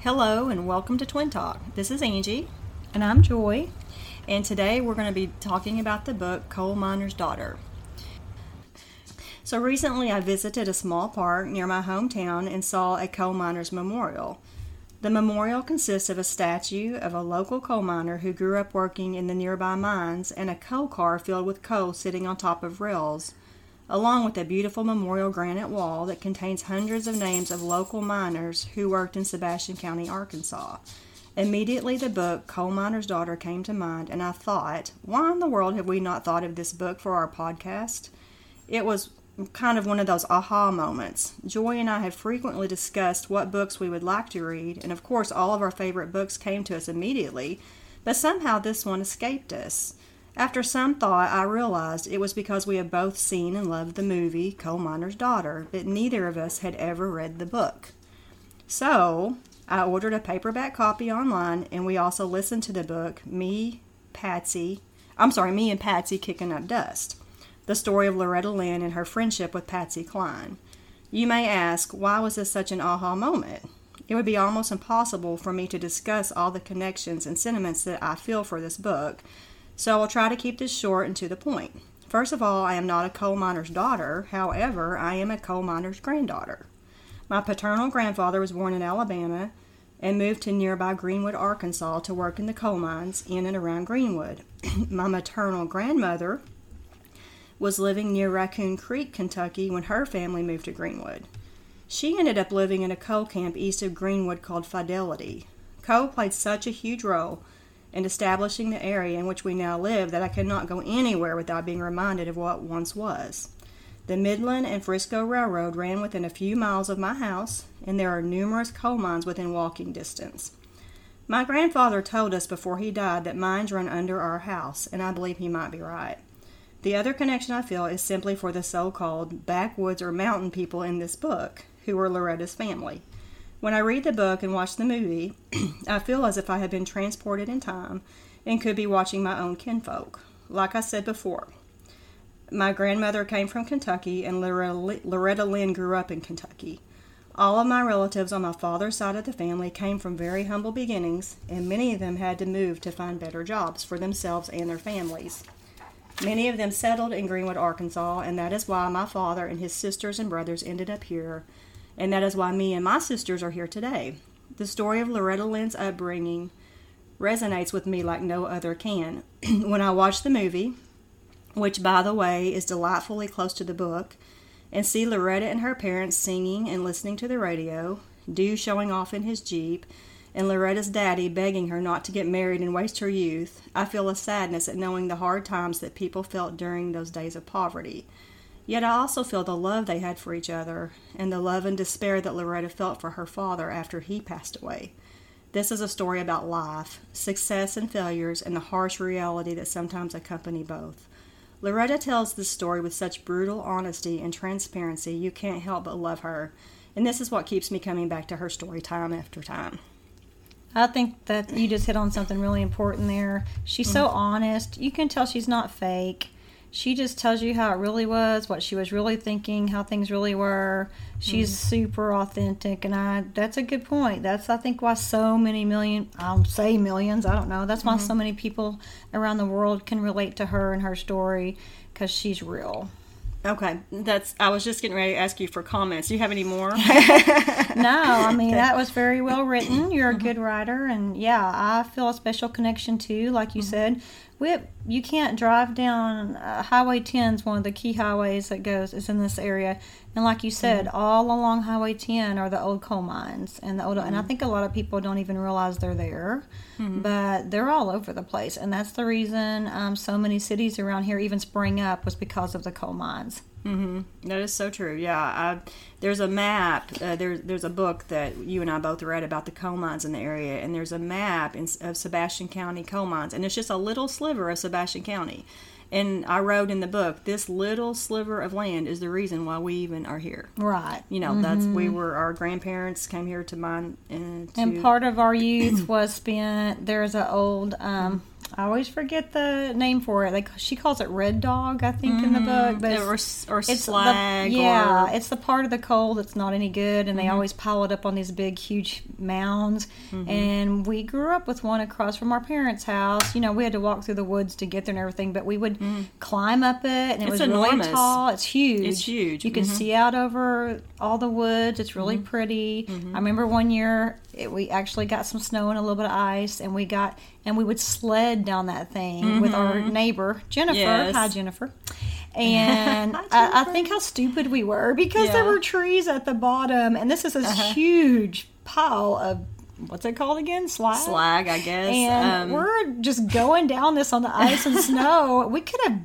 Hello and welcome to Twin Talk. This is Angie, And I'm Joy. and today we're going to be talking about the book Coal Miner's Daughter. So recently I visited a small park near my hometown and saw a coal miner's memorial. The memorial consists of a statue of a local coal miner who grew up working in the nearby mines and a coal car filled with coal sitting on top of rails, along with a beautiful memorial granite wall that contains hundreds of names of local miners who worked in Sebastian County, Arkansas. Immediately, the book Coal Miner's Daughter came to mind, and I thought, why in the world have we not thought of this book for our podcast? It was kind of one of those aha moments. Joy and I have frequently discussed what books we would like to read, and of course, all of our favorite books came to us immediately, but somehow this one escaped us. After some thought, I realized it was because we had both seen and loved the movie Coal Miner's Daughter, but neither of us had ever read the book. So, I ordered a paperback copy online, and we also listened to the book, Me, Patsy, I'm sorry, Me and Patsy Kicking Up Dust, the story of Loretta Lynn and her friendship with Patsy Cline. You may ask, why was this such an aha moment? It would be almost impossible for me to discuss all the connections and sentiments that I feel for this book, so I'll try to keep this short and to the point. First of all, I am not a coal miner's daughter, however, I am a coal miner's granddaughter. My paternal grandfather was born in Alabama and moved to nearby Greenwood, Arkansas to work in the coal mines in and around Greenwood. My maternal grandmother was living near Raccoon Creek, Kentucky when her family moved to Greenwood. She ended up living in a coal camp east of Greenwood called Fidelity. Coal played such a huge role in establishing the area in which we now live that I could not go anywhere without being reminded of what once was. The Midland and Frisco Railroad ran within a few miles of my house, and there are numerous coal mines within walking distance. My grandfather told us before he died that mines run under our house, and I believe he might be right. The other connection I feel is simply for the so called backwoods or mountain people in this book, who were Loretta's family. When I read the book and watch the movie, I feel as if I had been transported in time and could be watching my own kinfolk. Like I said before, my grandmother came from Kentucky, and Loretta Lynn grew up in Kentucky. All of my relatives on my father's side of the family came from very humble beginnings, and many of them had to move to find better jobs for themselves and their families. Many of them settled in Greenwood, Arkansas, and that is why my father and his sisters and brothers ended up here, and that is why me and my sisters are here today. The story of Loretta Lynn's upbringing resonates with me like no other can. when I watch the movie, which by the way is delightfully close to the book, and see Loretta and her parents singing and listening to the radio, Doo showing off in his Jeep, and Loretta's daddy begging her not to get married and waste her youth, I feel a sadness at knowing the hard times that people felt during those days of poverty. Yet I also feel the love they had for each other and the love and despair that Loretta felt for her father after he passed away. This is a story about life, success and failures, and the harsh reality that sometimes accompany both. Loretta tells this story with such brutal honesty and transparency, you can't help but love her. And this is what keeps me coming back to her story time after time. I think that you just hit on something really important there. She's so mm-hmm. honest. You can tell she's not fake. She just tells you how it really was, what she was really thinking, how things really were. She's mm-hmm. super authentic, and I that's a good point. That's I think why so many million I'll say millions, I don't know. That's why mm-hmm. so many people around the world can relate to her and her story because she's real. Okay, that's. I was just getting ready to ask you for comments. Do you have any more? no, I mean that was very well written. You're a mm-hmm. good writer, and yeah, I feel a special connection too. Like you said, we you can't drive down uh, Highway 10 is one of the key highways that goes is in this area, and like you said, all along Highway 10 are the old coal mines and the old. And I think a lot of people don't even realize they're there, but they're all over the place, and that's the reason um, so many cities around here even spring up was because of the coal mines. That is so true. Yeah, I, there's a map. Uh, there's there's a book that you and I both read about the coal mines in the area, and there's a map in, of Sebastian County coal mines, and it's just a little sliver of Sebastian County. And I wrote in the book, this little sliver of land is the reason why we even are here. Right. You know, that's we were our grandparents came here to mine and to, And part of our youth was spent. There's an old um, I always forget the name for it. Like she calls it red dog, I think, in the mm-hmm. book. But or, it's, or it's slag. the, yeah, or, it's the part of the coal that's not any good, and they mm-hmm. always pile it up on these big, huge mounds. Mm-hmm. And we grew up with one across from our parents' house. You know, we had to walk through the woods to get there and everything, but we would mm. climb up it, and it It's was enormous. really tall. It's huge. It's huge. You can see out over all the woods. It's really pretty. I remember one year it, we actually got some snow and a little bit of ice, and we got and we would sled down that thing with our mm-hmm. neighbor Jennifer. Yes. Hi, Jennifer. And Hi, I, I think how stupid we were because there were trees at the bottom, and this is a uh-huh. huge pile of what's it called again? Slag. slag, I guess. And Um, we're just going down this on the ice and snow. We could have,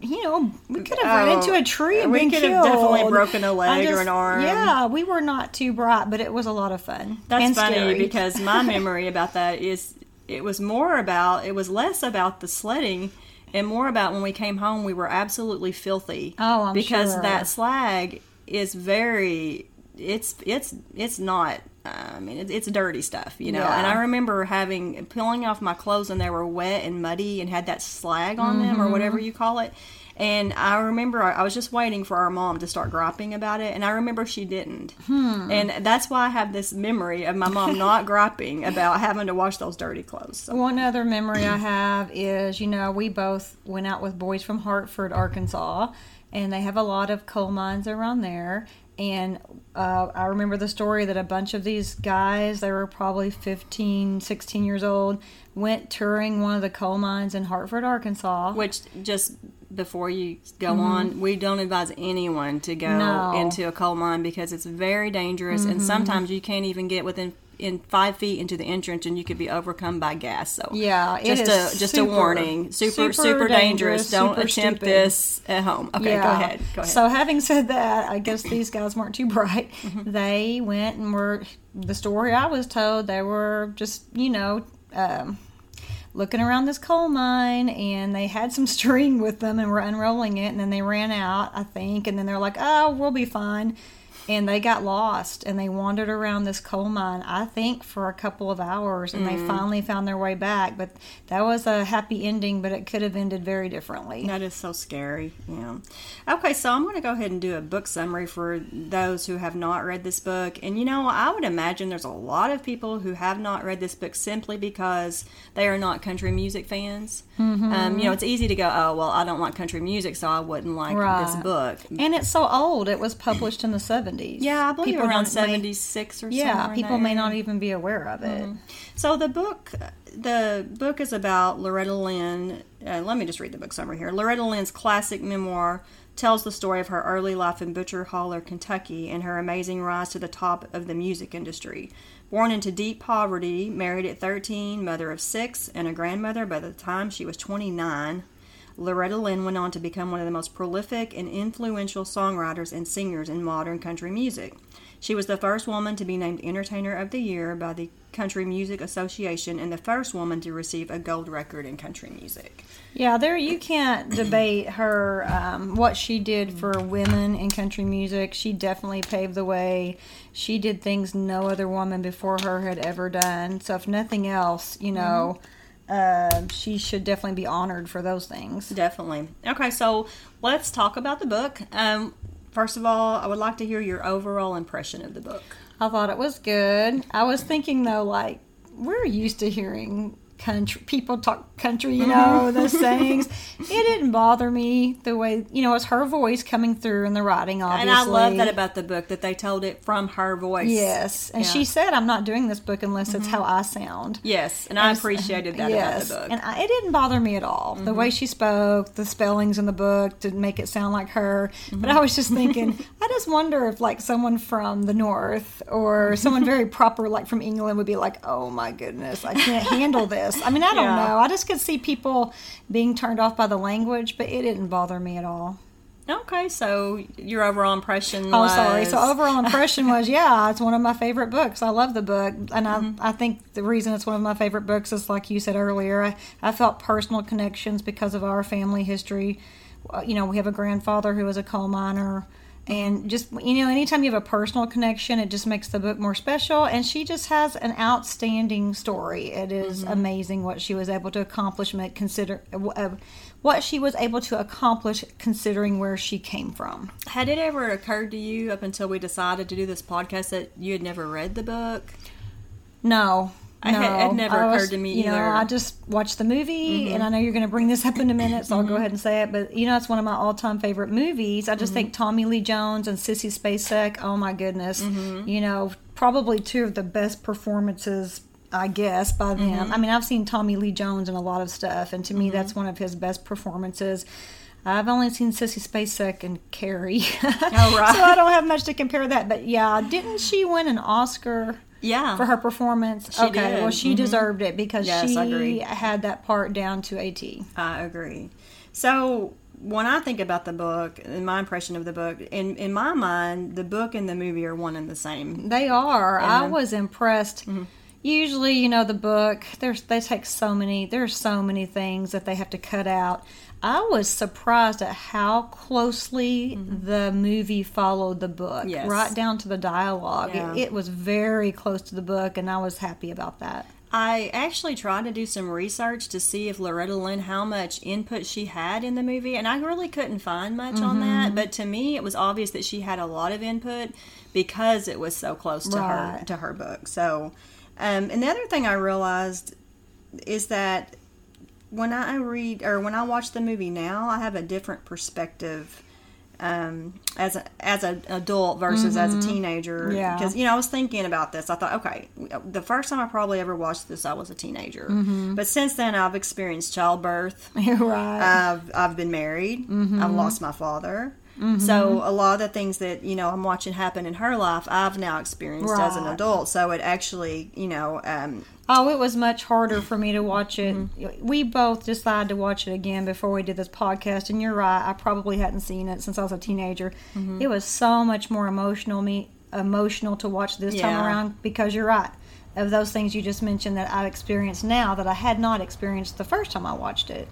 you know, we could have Oh, into a tree and we been could killed. have definitely broken a leg or an arm. Yeah, we were not too bright, but it was a lot of fun. That's funny scary. because my memory about that is it was more about it was less about the sledding and more about when we came home we were absolutely filthy. Oh, I'm because sure. that slag is very it's it's it's not I mean, it's, it's dirty stuff, you know. Yeah. And I remember having peeling off my clothes, and they were wet and muddy, and had that slag on them, or whatever Mm-hmm. you call it. And I remember I I was just waiting for our mom to start griping about it, and I remember she didn't. Hmm. And that's why I have this memory of my mom not griping about having to wash those dirty clothes. So, One other memory I have is, you know, we both went out with boys from Hartford, Arkansas, and they have a lot of coal mines around there. And uh, I remember the story that a bunch of these guys, they were probably 15, 16 years old, went touring one of the coal mines in Hartford, Arkansas. which just before you go on, we don't advise anyone to go Mm-hmm. No. Mm-hmm. into a coal mine because it's very dangerous, and sometimes you can't even get within in five feet into the entrance, and you could be overcome by gas. So Yeah, just a just super, a warning, super super, super dangerous. dangerous, Don't super attempt stupid. this at home. Okay, go ahead. Go ahead. So, having said that, I guess these guys weren't too bright. Mm-hmm. They went and were the story I was told. They were just, you know, um, looking around this coal mine, and they had some string with them and were unrolling it, and then they ran out, I think, and then they're like, "Oh, we'll be fine." And they got lost and they wandered around this coal mine, I think, for a couple of hours and Mm. they finally found their way back. But that was a happy ending, but it could have ended very differently. That is so scary. Yeah. Okay, so I'm going to go ahead and do a book summary for those who have not read this book. And you know, I would imagine there's a lot of people who have not read this book simply because they are not country music fans. Mm-hmm. Um, you know, it's easy to go, oh, well, I don't like country music, so I wouldn't like this book. And it's so old. It was published in the 70s. Yeah, I believe People around don't- may- 76 or so. Yeah, people may not even be aware of it. So the book, the book is about Loretta Lynn. Uh, let me just read the book summary here. Loretta Lynn's classic memoir tells the story of her early life in Butcher Holler, Kentucky, and her amazing rise to the top of the music industry. Born into deep poverty, married at 13, mother of six, and a grandmother by the time she was 29. Loretta Lynn went on to become one of the most prolific and influential songwriters and singers in modern country music. She was the first woman to be named Entertainer of the Year by the Country Music Association and the first woman to receive a gold record in country music. Yeah, there you can't debate her um, what she did for women in country music. She definitely paved the way. She did things no other woman before her had ever done. So if nothing else, you know, uh, she should definitely be honored for those things. Definitely. Okay, so let's talk about the book. Um, first of all, I would like to hear your overall impression of the book. I thought it was good. I was thinking though, like we're used to hearing country people talk country, you mm-hmm. know, those sayings. It didn't bother me the way you know it's her voice coming through in the writing. Obviously, And I love that about the book that they told it from her voice. Yes, and Yeah. she said, "I'm not doing this book unless it's mm-hmm. how I sound." Yes, and I appreciated that yes, about the book. and I, it didn't bother me at all. The mm-hmm. way she spoke, the spellings in the book to make it sound like her. But I was just thinking, I just wonder if like someone from the north or someone very proper, like from England, would be like, "Oh my goodness, I can't handle this." I mean, I don't Yeah. know. I just could see people being turned off by the language, but it didn't bother me at all. Okay, so your overall impression Oh, was... sorry. So overall impression was, yeah, it's one of my favorite books. I love the book, and Mm-hmm. I I think the reason it's one of my favorite books is like you said earlier. I, I felt personal connections because of our family history. Uh, You know, we have a grandfather who was a coal miner. And just you know, anytime you have a personal connection, it just makes the book more special. And she just has an outstanding story. It is amazing what she was able to accomplish. make- Consider uh, what she was able to accomplish, considering where she came from. Had it ever occurred to you up until we decided to do this podcast that you had never read the book? No. I had- no. it never I occurred to me You know, either. Mm-hmm. I just watched the movie, and I know you're going to bring this up in a minute, so I'll go ahead and say it. But you know, it's one of my all-time favorite movies. I just Mm-hmm. think Tommy Lee Jones and Sissy Spacek. Oh my goodness! Mm-hmm. You know, probably two of the best performances. I guess by them. Mm-hmm. I mean, I've seen Tommy Lee Jones in a lot of stuff, and to me, that's one of his best performances. I've only seen Sissy Spacek and Carrie, Oh, right. so I don't have much to compare that. But yeah, didn't she win an Oscar? Yeah. for her performance. She okay, did. well, she Mhm. deserved it because Yes, she had that part down to a T. I agree. So when I think about the book, and my impression of the book, in in my mind, the book and the movie are one and the same. They are. I was impressed. Mm-hmm. Usually, you know, the book there's they take so many. There's so many things that they have to cut out. I was surprised at how closely the movie followed the book, Mm-hmm. Yes. right down to the dialogue. Yeah. It, it was very close to the book, and I was happy about that. I actually tried to do some research to see if Loretta Lynn how much input she had in the movie, and I really couldn't find much on Mm-hmm. that. But to me, it was obvious that she had a lot of input because it was so close to her to her book. So, um, and the other thing I realized is that when I read or when I watch the movie now, I have a different perspective um, as a, as an adult versus as a teenager. Mm-hmm. Yeah. Because you know, I was thinking about this. I thought, okay, the first time I probably ever watched this, I was a teenager. Mm-hmm. But since then, I've experienced childbirth. Right. I've I've been married. Mm-hmm. I've lost my father. So a lot of the things that you know I'm watching happen in her life, I've now experienced as an adult. So it actually, you know, um, Oh, it was much harder for me to watch it. Mm-hmm. We both decided to watch it again before we did this podcast, and you're right. I probably hadn't seen it since I was a teenager. Mm-hmm. It was so much more emotional me emotional to watch this time around because you're right. Of those things you just mentioned that I've experienced now that I had not experienced the first time I watched it.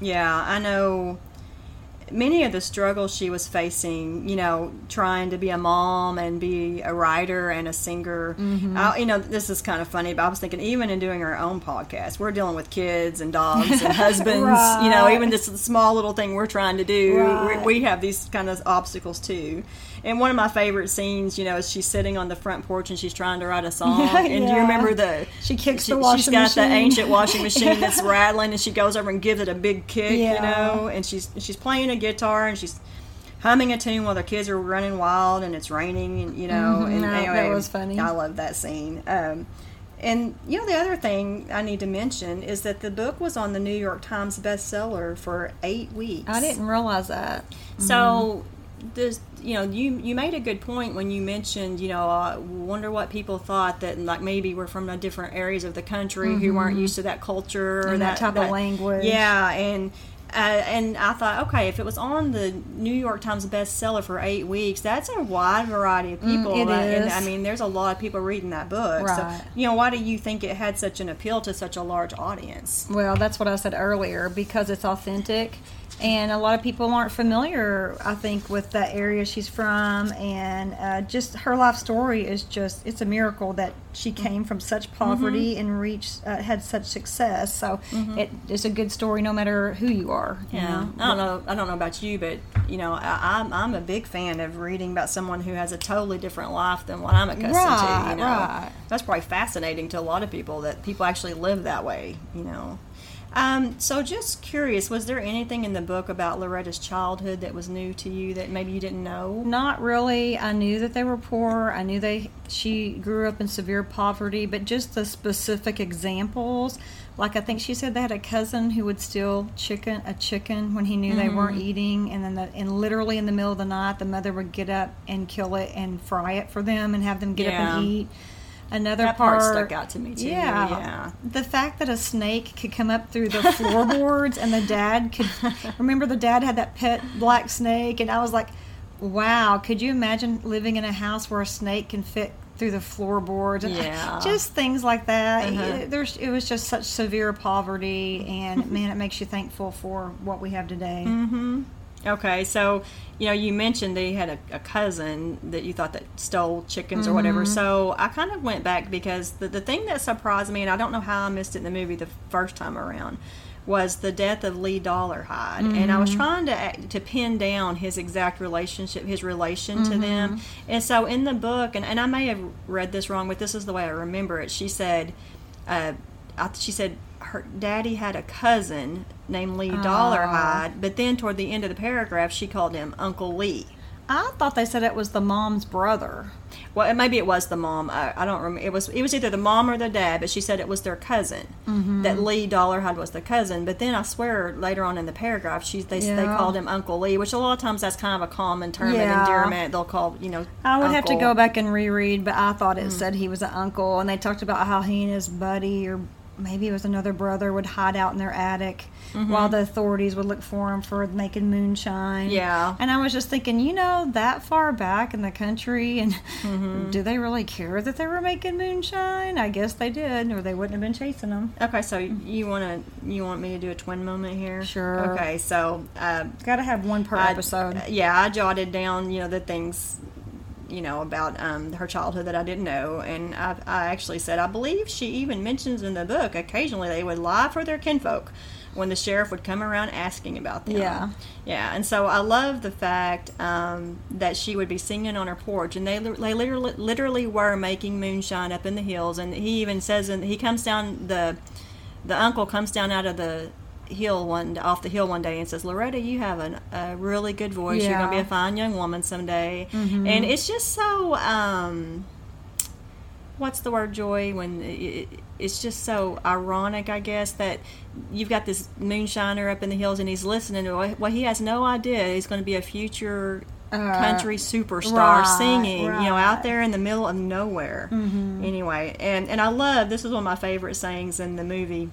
Yeah, I know many of the struggles she was facing, you know, trying to be a mom and be a writer and a singer. Mm-hmm. I, you know, this is kind of funny, but I was thinking even in doing our own podcast, we're dealing with kids and dogs and husbands, you know, even this small little thing we're trying to do, Right. we, we have these kind of obstacles too. And one of my favorite scenes, you know, is she's sitting on the front porch and she's trying to write a song. And do you remember the She kicks she, the washing She's got machine. the ancient washing machine that's rattling, and she goes over and gives it a big kick, you know. And she's she's playing a guitar and she's humming a tune while the kids are running wild and it's raining, and you know. And Mm-hmm. that- anyway, that was funny. I love that scene. Um, and you know, the other thing I need to mention is that the book was on the New York Times bestseller for eight weeks. I didn't realize that. So, this, you know, you you made a good point when you mentioned, you know, I wonder what people thought that like maybe we're from uh, different areas of the country who weren't used to that culture or Mm-hmm. And that type of language. Yeah, and. Uh, and I thought, okay, if it was on the New York Times bestseller for eight weeks, that's a wide variety of people. Mm, it right? And. I mean, there's a lot of people reading that book. So, Right. you know, why do you think it had such an appeal to such a large audience? Well, that's what I said earlier because it's authentic. And a lot of people aren't familiar, I think, with that area she's from. And uh, just her life story is just, it's a miracle that she came from such poverty and reached, uh, had such success. So it, it's a good story no matter who you are. you Yeah, know? I don't know. I don't know about you, but you know, I, I'm I'm a big fan of reading about someone who has a totally different life than what I'm accustomed to. Right, You know, right. that's probably fascinating to a lot of people that people actually live that way. You know. Um, so just curious, was there anything in the book about Loretta's childhood that was new to you that maybe you didn't know? Not really. I knew that they were poor. I knew they she grew up in severe poverty, but just the specific examples. Like I think she said they had a cousin who would steal chicken a chicken when he knew they weren't Mm-hmm. eating, and then the, and literally in the middle of the night, the mother would get up and kill it and fry it for them and have them get up and eat. Another That part stuck out to me too. Yeah. Yeah. The fact that a snake could come up through the floorboards and the dad could remember the dad had that pet black snake and I was like, Wow, could you imagine living in a house where a snake can fit through the floorboards and Yeah. just things like that. Uh-huh. It- there's it was just such severe poverty and man it makes you thankful for what we have today. Mm-hmm. Okay, so you know you mentioned they had a, a cousin that you thought that stole chickens or whatever. Mm-hmm. So I kind of went back because the the thing that surprised me, and I don't know how I missed it in the movie the first time around, was the death of Lee Dollarhide, and I was mm-hmm. trying to to pin down his exact relationship, his relation to them. Mm-hmm. And so in the book, and, and I may have read this wrong, but this is the way I remember it. She said, uh, I, she said her daddy had a cousin named Lee Dollarhide, but then toward the end of the paragraph, she called him Uncle Lee. I thought they said it was the mom's brother. Well, maybe it was the mom. I, I don't remember. It was it was either the mom or the dad, but she said it was their cousin. Mm-hmm. That Lee Dollarhide was the cousin. But then I swear later on in the paragraph, she they they called him Uncle Lee, which a lot of times that's kind of a common term Yeah. of endearment. They'll call you know. I would have to go back and reread, but I thought it said he was an uncle, and they talked about how he and his buddy, or maybe it was another brother, would hide out in their attic while the authorities would look for him for making moonshine. Mm-hmm. Yeah. and I was just thinking, you know, that far back in the country, and Mm-hmm. do they really care that they were making moonshine? I guess they did, or they wouldn't have been chasing them. Okay, so you want to you want me to do a twin moment here? Sure. Okay, so. Uh, Got to have one per I- episode. Yeah, I jotted down, you know, the things, you know, about um, her childhood that I didn't know, and I, I actually said I believe she even mentions in the book occasionally they would lie for their kinfolk when the sheriff would come around asking about them. Yeah. yeah, and so I love the fact um, that she would be singing on her porch, and they they literally literally were making moonshine up in the hills, and he even says, and he comes down the the uncle comes down out of the hill one off the hill one day and says, "Loretta, you have an, a really good voice. You're going to be a fine young woman someday." And it's just so um, what's the word, Joy? When it, it's just so ironic, I guess, that you've got this moonshiner up in the hills and he's listening to it. Well, he has no idea he's going to be a future. Uh, country superstar right, singing, you know, out. Mm-hmm. there in the middle of nowhere. Anyway, and and I love this is one of my favorite sayings in the movie.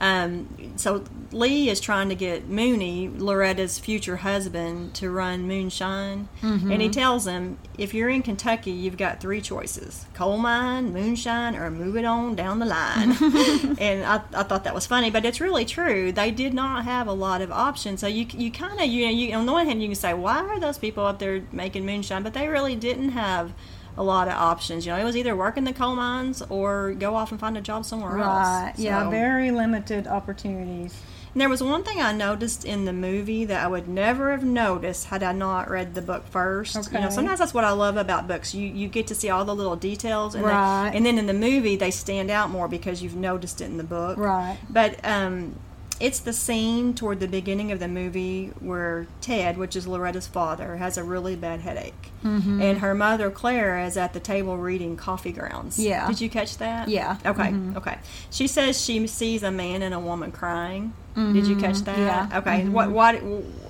Um, so Lee is trying to get Mooney, Loretta's future husband, to run Moonshine, Mm-hmm. and he tells him, if you're in Kentucky, you've got three choices: coal mine, moonshine, or move it on down the line. and I, I thought that was funny, but it's really true. They did not have a lot of options, so you you kind of you know you on the one hand you can say why are those people up there making moonshine, but they really didn't have. A lot of options, you know. It was either work in the coal mines or go off and find a job somewhere Right. else. Yeah, very limited opportunities. and there was one thing I noticed in the movie that I would never have noticed had I not read the book first. Okay. You know, sometimes that's what I love about books. You you get to see all the little details, and, they- Right. and then in the movie they stand out more because you've noticed it in the book. Right. But um, it's the scene toward the beginning of the movie where Ted, which is Loretta's father, has a really bad headache, Mm-hmm. and her mother Claire is at the table reading coffee grounds. Yeah. Did you catch that? Yeah. Okay. Mhm. Okay. She says she sees a man and a woman crying. Did you catch that? Mm-hmm. Yeah. Okay. What? What?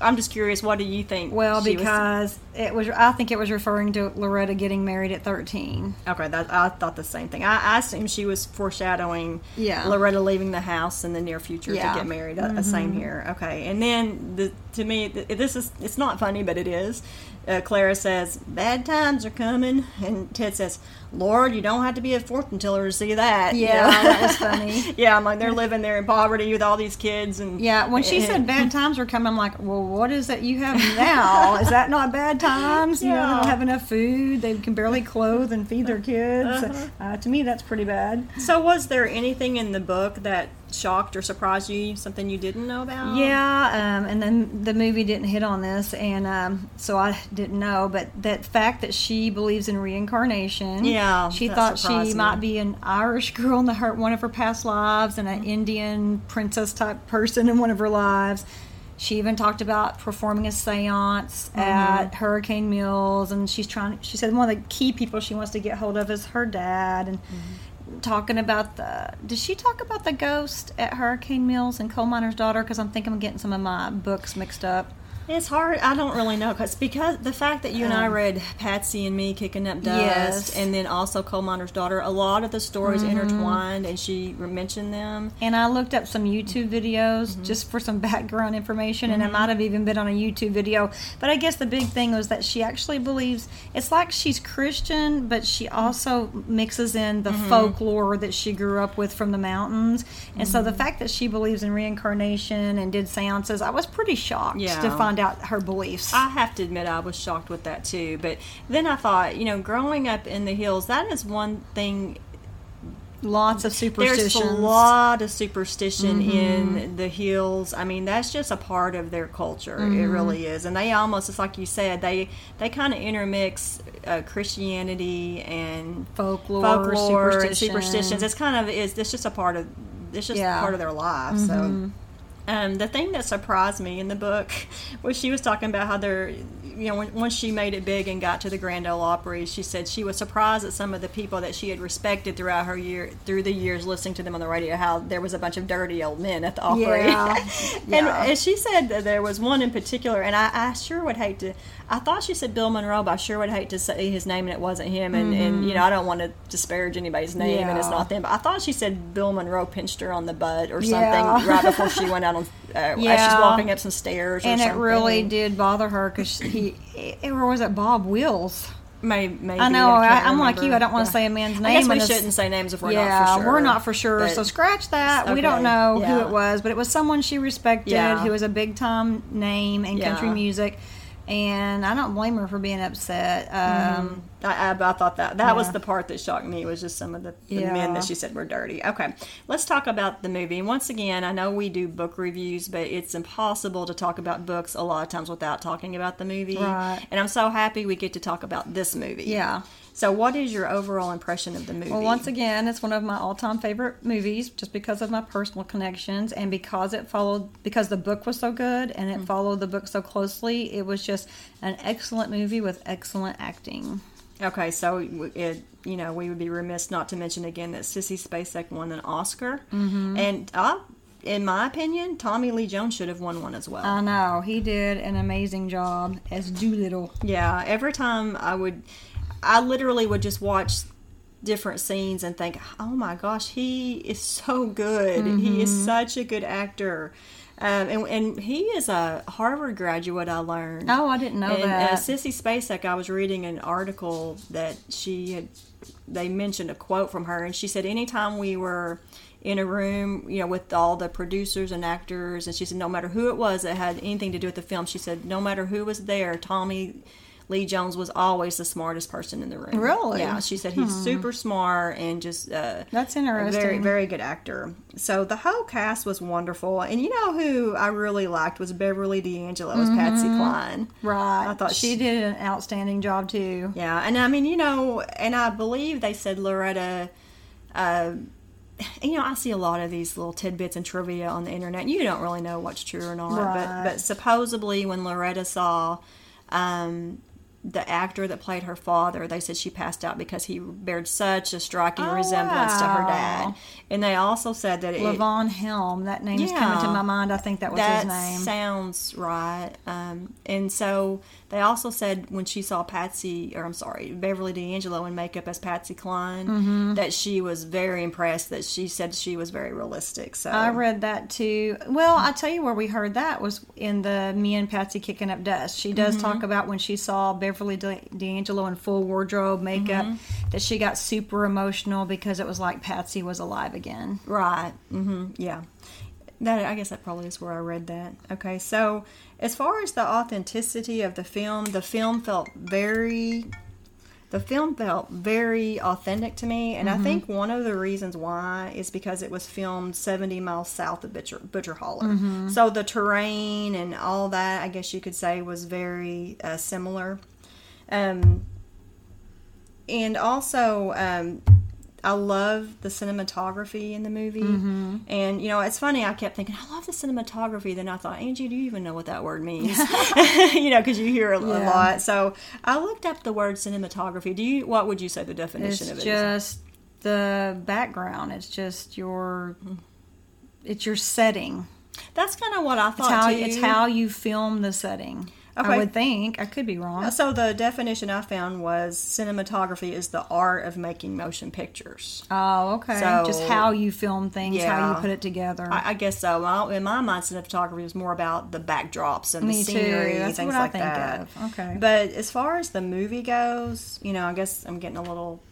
I'm just curious. What do you think? Well, she was- because it was, I think it was referring to Loretta getting married at 13. okay, that, I thought the same thing. I, I assumed she was foreshadowing Yeah. Loretta leaving the house in the near future Yeah. Mm-hmm. to get married. Uh, Same here. Okay, and then the, to me, th- this is it's not funny, but it is. Uh, Clara says, "Bad times are coming," and Ted says, "Lord, you don't have to be a fortune teller to see that." You Yeah, know? that was funny. yeah, I'm like they're living there in poverty with all these kids, and Yeah, when she said bad times were coming, I'm like, well, what is it you have now? is that not bad times? You know, they don't have enough food. They can barely clothe and feed their kids. Uh-huh. Uh, to me, that's pretty bad. So, was there anything in the book that shocked or surprised you? Something you didn't know about? Yeah, um, and then the movie didn't hit on this, and um, so I didn't know. But that fact that she believes in reincarnation, Yeah, she thought she me. might be an Irish girl in the her, one of her past lives, and Mm-hmm. an Indian princess type person in one of her lives. She even talked about performing a séance Mm-hmm. at Hurricane Mills, and she's trying. She said one of the key people she wants to get hold of is her dad, and Mm-hmm. Talking about the. Did she talk about the ghost at Hurricane Mills and Coal Miner's Daughter? Because I'm thinking I'm getting some of my books mixed up. It's hard. I don't really know cause because the fact that you and I Um, read Patsy and Me kicking up dust, Yes. and then also Coal Miner's Daughter. A lot of the stories intertwined, and she mentioned them. And I looked up some YouTube videos Mm-hmm. just for some background information, and I might have even been on a YouTube video. But I guess the big thing was that she actually believes it's like she's Christian, but she also mixes in the Mm-hmm. folklore that she grew up with from the mountains. And so Mm-hmm. the fact that she believes in reincarnation and did seances, I was pretty shocked Yeah. to find find out her beliefs. I have to admit, I was shocked with that too. But then I thought, you know, growing up in the hills, that is one thing. Lots of There's a lot of superstition in the hills. I mean, that's just a part of their culture. It really is, and they almost, it's like you said, they they kind of intermix uh, Christianity and Folklore, folklore and superstition. superstitions. It's kind of is. It's just a part of. It's just Yeah. Mm-hmm. part of their life. So. Um, the thing that surprised me in the book was she was talking about how they're, you know, when, once she made it big and got to the Grand Ole Opry, she said she was surprised at some of the people that she had respected throughout her year, through the years listening to them on the radio, how there was a bunch of dirty old men at the Opry. Yeah. and, and she said that there was one in particular, and I, I sure would hate to. I thought she said Bill Monroe, but I sure would hate to say his name and it wasn't him. And, and you know, I don't want to disparage anybody's name, and it's Mm-hmm. Not them. But I thought she said Bill Monroe pinched her on the butt or something Yeah. right before she went out on uh, as she's walking up some stairs. Or and it really did bother her because he, or was it Bob Wills? May, maybe I know. I, I'm like you. I don't want Yeah. to say a man's name. I guess we shouldn't say names if we're yeah, not for sure. we're not for sure. But- so scratch that. We don't know yeah. who it was, but it was someone she respected Yeah. who was a big time name in country music. And I don't blame her for being upset. Um, I, I, I thought that that was the part that shocked me was just some of the, the Yeah. men that she said were dirty. Okay, let's talk about the movie. And once again, I know we do book reviews, but it's impossible to talk about books a lot of times without talking about the movie. Right. And I'm so happy we get to talk about this movie. Yeah. So, what is your overall impression of the movie? Well, once again, it's one of my all-time favorite movies, just because of my personal connections and because it followed because the book was so good and it followed the book so closely. It was just an excellent movie with excellent acting. Okay, so it, you know we would be remiss not to mention again that Sissy Spacek won an Oscar, mm-hmm. and uh, in my opinion, Tommy Lee Jones should have won one as well. I know he did an amazing job as Doolittle. yeah, every time I would, I literally would just watch different scenes and think, oh my gosh, he is so good. He is such a good actor. Um, and, and he is a Harvard graduate, I learned. Oh, I didn't know and, that. Uh, Sissy Spacek, I was reading an article that she had, they mentioned a quote from her, and she said, anytime we were in a room, you know, with all the producers and actors, and she said, no matter who it was that had anything to do with the film, she said, no matter who was there, Tommy Lee Jones was always the smartest person in the room. Really? Yeah. She said he's super smart and just uh, That's a interesting. very, very good actor. So the whole cast was wonderful, and you know who I really liked was Beverly D'Angelo as Patsy Cline. right. I thought she she- did an outstanding job too. Yeah, and I mean, you know, and I believe they said Loretta. Uh, you know, I see a lot of these little tidbits and trivia on the internet. You don't really know what's true or not, Right. but but supposedly when Loretta saw um, the actor that played her father, they said she passed out because he bared such a striking Oh, resemblance to her dad. And they also said that it, Levon Helm. That name is coming to my mind. I think that was that his name. sounds right. Um, and so they also said when she saw Patsy, or I'm sorry, Beverly D'Angelo in makeup as Patsy Cline, Mm-hmm. that she was very impressed. That she said she was very realistic. So I read that too. Well, I tell you where we heard that was in the Me and Patsy Kicking Up Dust. She does talk about when she saw Beverly D- D'Angelo in full wardrobe makeup that she got super emotional because it was like Patsy was alive again. Right. Mm-hmm. Yeah. That I guess that probably is where I read that. Okay. So as far as the authenticity of the film, the film felt very. The film felt very authentic to me, and I think one of the reasons why is because it was filmed 70 miles south of Butcher, Butcher Holler. So the terrain and all that, I guess you could say, was very uh, similar. Um, and also, um, I love the cinematography in the movie. And, you know, it's funny, I kept thinking, I love the cinematography. Then I thought, Angie, do you even know what that word means? you know, because you hear a, a Yeah. lot. So I looked up the word cinematography. Do you, what would you say the definition It's of it is? just the background. It's just your it's your setting. That's kind of what I It's thought how too. it's how you film the setting. Okay. I would think. I could be wrong. So the definition I found was cinematography is the art of making motion pictures. Oh, okay. So- just how you film things, how you put it together. I, I guess so. Well, in my mind, cinematography was more about the backdrops and Me the too. scenery, That's things what I like think that. of. Okay. But as far as the movie goes, you know, I guess I'm getting a little,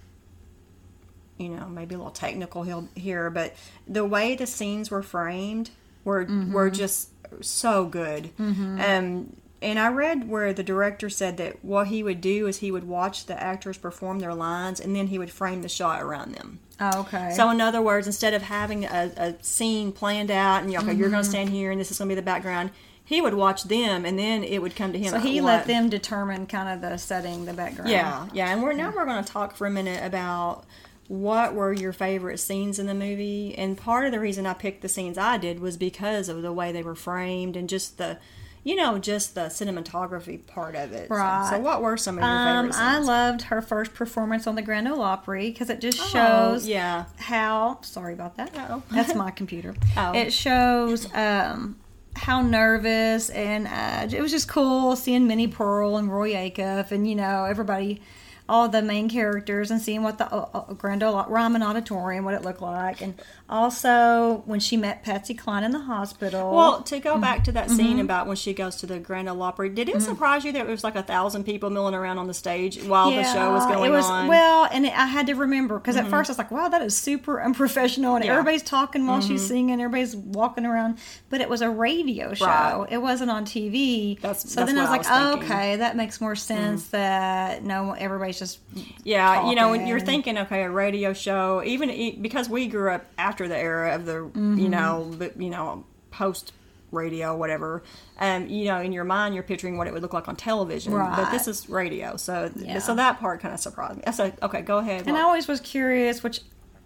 you know, maybe a little technical here, but the way the scenes were framed were Mm-hmm. were just so good. Um, and I read where the director said that what he would do is he would watch the actors perform their lines and then he would frame the shot around them. Oh, okay. So, in other words, instead of having a, a scene planned out and you're, okay, you're going Mm-hmm. to stand here and this is going to be the background, he would watch them and then it would come to him. so he what- let them determine kind of the setting, the background. Yeah, yeah. And we're now we're going to talk for a minute about what were your favorite scenes in the movie. And part of the reason I picked the scenes I did was because of the way they were framed and just the, you know, just the cinematography part of it. So- Right. So, what were some of your Um, favorite I loved her first performance on the Grand Ole Opry because it just Oh, shows yeah. how. Sorry about that. Uh-oh. That's my computer. Oh. It shows um, how nervous and uh, it was just cool seeing Minnie Pearl and Roy Acuff and you know everybody, all the main characters and seeing what the uh, uh, Grand Ole Ryman Auditorium what it looked like and also when she met Patsy Cline in the hospital. Well, to go back to that Mm-hmm. scene about when she goes to the Grand Ole Opry, did it surprise you that there was like a thousand people milling around on the stage while the show was going it was, on? Mm-hmm. Well, and it, I had to remember because at first I was like, "Wow, that is super unprofessional," and Yeah. Mm-hmm. everybody's talking while she's singing, everybody's walking around, but it was a radio show. Right. It wasn't on TV. That's- so that's then I was like, I was oh. Mm-hmm. "Okay, that makes more sense." That no, everybody's just Yeah, you know, when you're thinking, okay, a radio show, even because we grew up after the era of the, Mm-hmm. you know, but you know, post radio, whatever. Um, you know, in your mind, you're picturing what it would look like on television, but this is radio, so Yeah. so that part kind of surprised me. I said, okay, go ahead. And I always was curious, which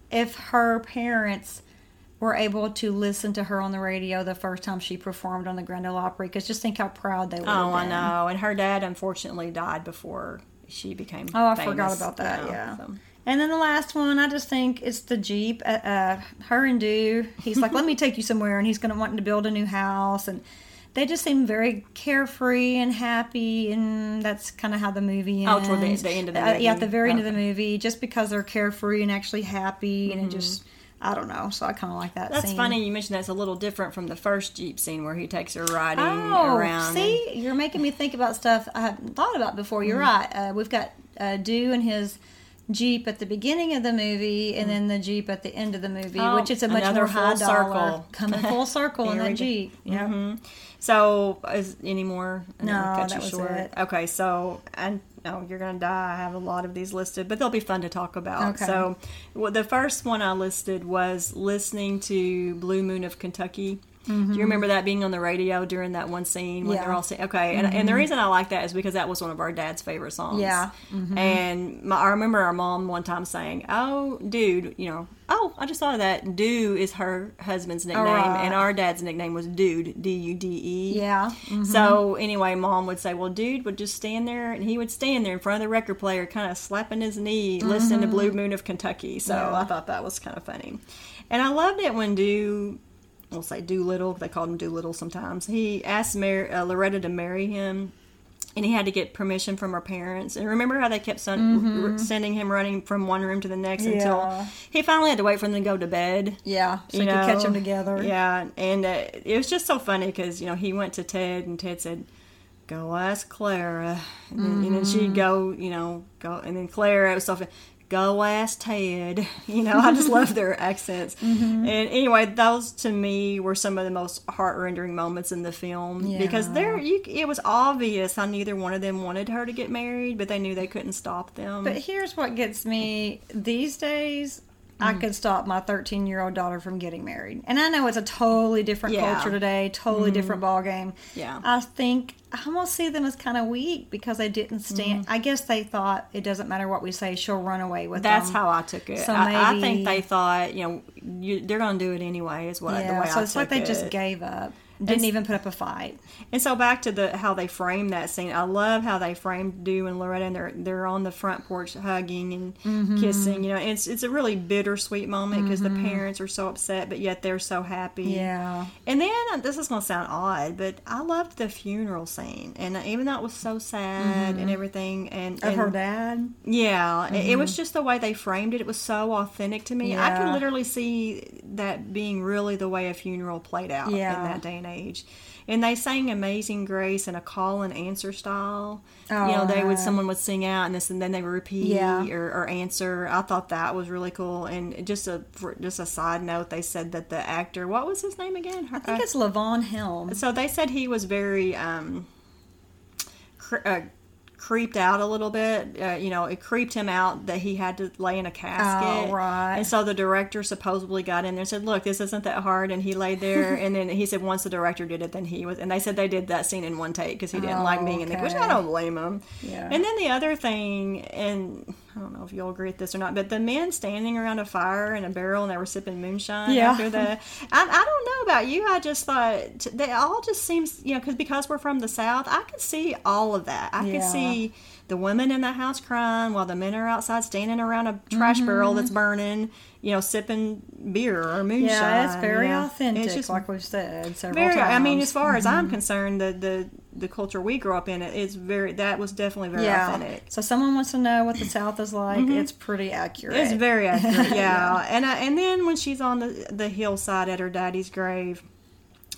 if her parents were able to listen to her on the radio the first time she performed on the Grand Ole Opry, because just think how proud they would. oh, I know. And her dad unfortunately died before she became. Oh, I famous, forgot about that. you know, yeah. so. And then the last one, I just think it's the Jeep. Uh, uh, her and Doo. He's like, "Let me take you somewhere," and he's going to want to build a new house, and they just seem very carefree and happy, and that's kind of how the movie ends. Oh, toward the- the end of the Uh, yeah, at the very end of the movie, just because they're carefree and actually happy, and it just, I don't know. So I kind of like that. Mm-hmm. That's scene. funny you mentioned that's a little different from the first Jeep scene where he takes her riding Oh, around. see, you're making me think about stuff I hadn't thought about before. You're Mm-hmm. right. Uh, we've got uh, Doo and his Jeep at the beginning of the movie, and then the Jeep at the end of the movie, Oh, which is a much more high full dollar circle. coming full circle in that. Jeep. Yeah. Mhm. So, is any more? No, didn't wanna cut that was short. it. Okay, so I know you're gonna die. I have a lot of these listed, but they'll be fun to talk about. Okay. So, well, the first one I listed was listening to Blue Moon of Kentucky. Do you remember that being on the radio during that one scene when Mm-hmm. Yeah. Mm-hmm. they're all singing? Okay, and, and the reason I like that is because that was one of our dad's favorite songs. Yeah. Mm-hmm. And my, I remember our mom one time saying, "Oh, dude, you know, oh, I just thought of that. Doo is her husband's nickname, right. and our dad's nickname was Dude, D U D E. Yeah. Mhm. So anyway, mom would say, "Well, dude would just stand there, and he would stand there in front of the record player, kind of slapping his knee, listening to Blue Moon of Kentucky." So Mm-hmm. Yeah. I thought that was kind of funny, and I loved it when Doo, we'll say Doolittle, they called him Doolittle sometimes. He asked Mar- uh, Loretta to marry him. And he had to get permission from her parents. And remember how they kept son- r- sending him running from one room to the next Mm-hmm. Yeah. until he finally had to wait for them to go to bed Yeah. So you you, could catch them together. Yeah, and uh, it was just so funny because you know he went to Ted and Ted said, "Go ask Clara," and then, and then Mm-hmm. she'd go, you know, go, and then Clara it was so funny. Go ask Ted. You know, I just love their accents. Mm-hmm. And anyway, those to me were some of the most heart rending moments in the film because there, it was obvious how neither one of them wanted her to get married, but they knew they couldn't stop them. But here's what gets me these days. I Mm. could stop my 13 year old daughter from getting married. And I know it's a totally different Yeah. Mm-hmm. culture today, totally different ball game. Yeah. I think I almost see them as kind of weak because they didn't stand. Mm-hmm. I guess they thought it doesn't matter what we say, she'll run away with That's them. how I took it. So I, I think they thought, you know, you, they're going to do it anyway. Is what the yeah, way so I it's like they just gave up. Didn't even put up a fight. And so back to the how they framed that scene. I love how they framed Doo and Loretta, and they're they're on the front porch hugging and Mm-hmm. kissing. You know, it's it's a really bittersweet moment because the parents are so upset, but yet they're so happy. Yeah. And then uh, this is going to sound odd, but I loved the funeral scene, and even though it was so sad and everything, and, Mm-hmm. Of and her dad. yeah, it- it was just the way they framed it. It was so authentic to me. I could literally see that being really the way a funeral played out Yeah. in that day and age. And they sang "Amazing Grace" in a call and answer style. you know, they would Oh. someone would sing out and this, and then they would repeat Yeah. or, or answer. I thought that was really cool. And just a just a side note, they said that the actor, what was his name again? I think it's Levon Helm. So they said he was very um, cr- uh, creeped out a little bit. Uh, you know, it creeped him out that he had to lay in a casket. Oh, right. And so the director supposedly got in there and said, "Look, this isn't that hard." And he laid there, and then he said, once the director did it, then he was. And they said they did that scene in one take because he didn't Oh, like being in the, which I don't blame him. Yeah. And then the other thing, and I don't know if you'll agree with this or not, but the men standing around a fire in a barrel and they were sipping moonshine Yeah. after the. I, I don't know about you. I just thought they all just seems you know because because we're from the south, I could see all of that. I could see the women in the house crying while the men are outside standing around a trash Mm-hmm. barrel that's burning, you know, sipping beer or moonshine. Yeah, it's very you know. authentic, It's just like we've said several very. times. I mean, as far as Mm-hmm. I'm concerned, the the the culture we grew up in, it is very. That was definitely very yeah. authentic. So someone wants to know what the South is like. It's pretty accurate. It's very accurate, yeah. And I, and then when she's on the the hillside at her daddy's grave,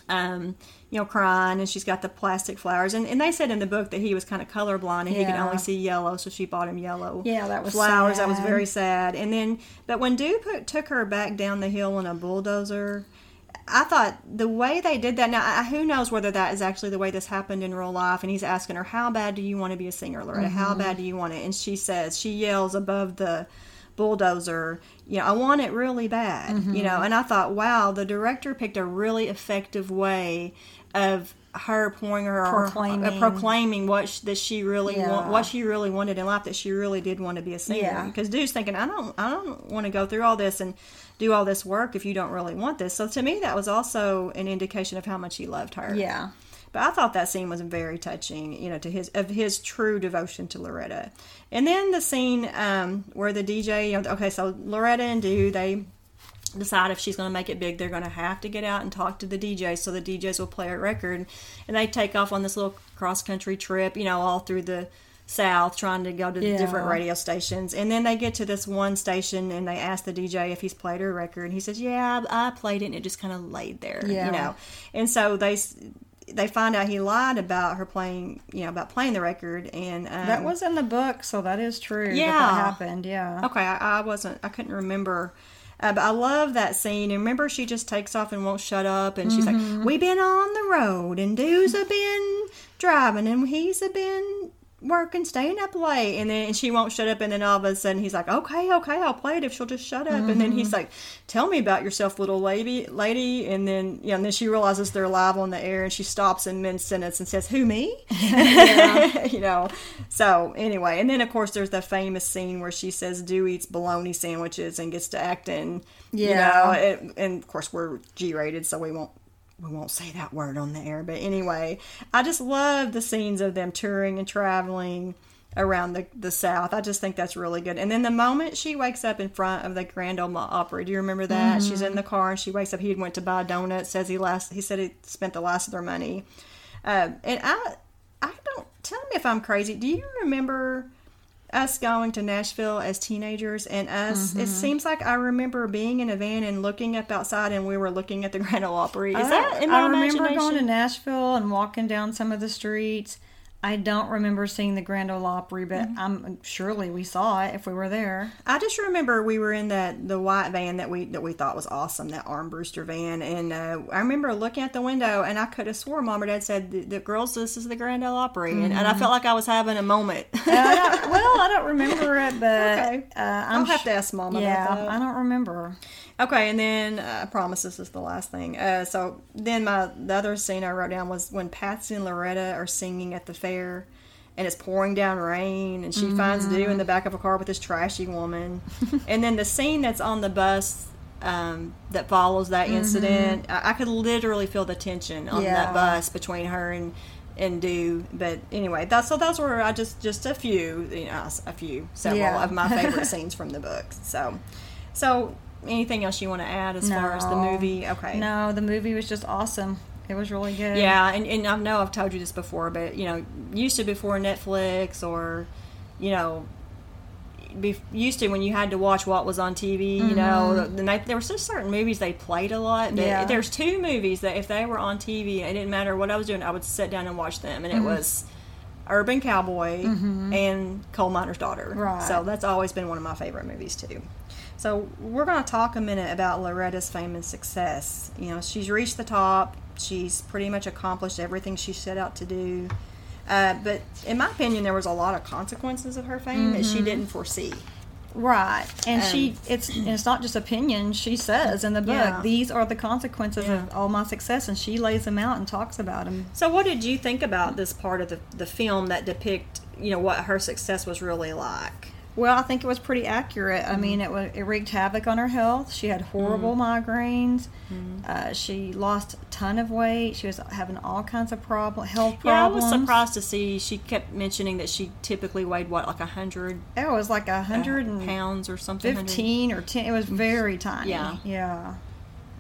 um, you know, crying, and she's got the plastic flowers, and, and they said in the book that he was kind of colorblind and he could only see yellow, so she bought him yellow. Yeah, that was flowers. That was very sad. And then, but when Doo put, took her back down the hill in a bulldozer. I thought the way they did that. Now, who knows whether that is actually the way this happened in real life? And he's asking her, "How bad do you want to be a singer, Loretta? Mm-hmm. How bad do you want it?" And she says, she yells above the bulldozer, "You know, I want it really bad." Mm-hmm. You know, and I thought, wow, the director picked a really effective way of her pouring her Proclaiming. uh, proclaiming what sh- that she really Yeah. want, what she really wanted in life. That she really did want to be a singer. Yeah. Because Doo's thinking, I don't, I don't want to go through all this and do all this work if you don't really want this. So to me, that was also an indication of how much he loved her. yeah. But I thought that scene was very touching, you know, to his of his true devotion to Loretta. And then the scene um, where the DJ, you know, okay, so Loretta and Doo, they decide if she's going to make it big, they're going to have to get out and talk to the DJs, so the DJs will play a record, and they take off on this little cross country trip, you know, all through the South, trying to go to Yeah. different radio stations, and then they get to this one station, and they ask the DJ if he's played her record, and he says, "Yeah, I played it, and it just kind of laid there, Yeah. you know," and so they. They find out he lied about her playing, you know, about playing the record, and um, That was in the book, so that is true. that Yeah. that happened. Yeah. Okay, I, I wasn't. I couldn't remember. Uh, but I love that scene. And remember, she just takes off and won't shut up. And she's Mm-hmm. like, "We've been on the road, and Doo's have been driving, and he's have been working, staying up late." And then she won't shut up. And then all of a sudden, he's like, "Okay, okay, I'll play it if she'll just shut up." And then Mm-hmm. he's like, "Tell me about yourself, little lady." Lady. And then yeah, and then she realizes they're live on the air, and she stops in mid sentence and says, "Who me?" you know. So anyway, and then of course there's the famous scene where she says Doo eats bologna sandwiches and gets to acting. You Yeah. know, it, and of course we're G-rated, so we won't we won't say that word on the air. But anyway, I just love the scenes of them touring and traveling around the, the South. I just think that's really good. And then the moment she wakes up in front of the Grand Ole Opry, do you remember that? She's in the car and she wakes up. He went to buy donuts. Says he last. He said he spent the last of their money. Uh, and I, I don't tell me if I'm crazy. Do you remember us going to Nashville as teenagers and us? It mm-hmm. seems like I remember being in a van and looking up outside, and we were looking at the Grand Ole Opry. Is that in my I remember going to Nashville and walking down some of the streets. I don't remember seeing the Grand Ole Opry, but Mm-hmm. I'm surely we saw it if we were there. I just remember we were in that the white van that we that we thought was awesome, that Armbruster van, and uh, I remember looking at the window, and I could have swore Mom or Dad said, "The, the girls, this is the Grand Ole Opry," and, and I felt like I was having a moment. I well, I don't remember it, but Okay. uh, I'm I'll have sh- to ask Mom Yeah, about that. I don't remember. Okay, and then uh, I promise this is the last thing. Uh, so then my the other scene I wrote down was when Patsy and Loretta are singing at the fair, and it's pouring down rain, and she finds Doo in the back of a car with this trashy woman, and then the scene that's on the bus. Um, that follows that incident, I, I could literally feel the tension on Yeah. that bus between her and and Doo. But anyway, that's so those were I just just a few, you know, a few several Yeah. of my favorite scenes from the book So, so anything else you want to add as far as the movie? Okay. No, the movie was just awesome. It was really good. Yeah, and, and I know I've told you this before, but you know, used to before Netflix or, you know, be, used to when you had to watch what was on TV. You know, the night there were just certain movies they played a lot. Mm-hmm. Yeah. there's two movies that if they were on TV, it didn't matter what I was doing, I would sit down and watch them, and Mm-hmm. it was. Urban Cowboy and Coal Miner's Daughter. Right. So that's always been one of my favorite movies too. So we're going to talk a minute about Loretta's fame and success. You know, she's reached the top. She's pretty much accomplished everything she set out to do. Uh, but in my opinion, there was a lot of consequences of her fame that Mm-hmm. she didn't foresee. Right, and she Um, it's and it's not just opinion. She says in the book, Yeah. these are the consequences Yeah. of all my success, and she lays them out and talks about them. So, what did you think about this part of the, the film that depict, you know, what her success was really like? Well, I think it was pretty accurate. I mean, it was it wreaked havoc on her health. She had horrible mm. migraines. Mm-hmm. Uh, she lost a ton of weight. She was having all kinds of problem health problems. Yeah, I was surprised to see she kept mentioning that she typically weighed what, like a hundred It was like a hundred uh, and pounds or something. 100 fifteen or ten. It was mm-hmm. very tiny. Yeah. yeah.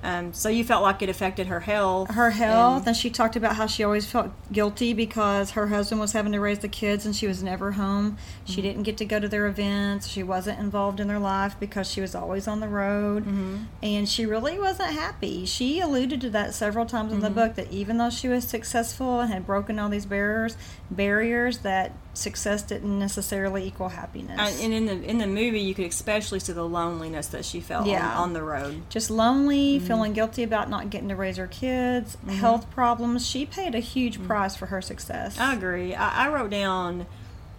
Um, so you felt like it affected her health. her health and- and she talked about how she always felt guilty because her husband was having to raise the kids and she was never home. She mm-hmm. didn't get to go to their events. She wasn't involved in their life because she was always on the road. Mm-hmm. And she really wasn't happy. She alluded to that several times in the mm-hmm. book that even though she was successful and had broken all these barriers barriers that success didn't necessarily equal happiness Uh, and in the in the movie, you could especially see the loneliness that she felt Yeah. on, on the road. just lonely, Mm-hmm. feeling guilty about not getting to raise her kids, health problems. She paid a huge Mm-hmm. price for her success. I agree. I, I wrote down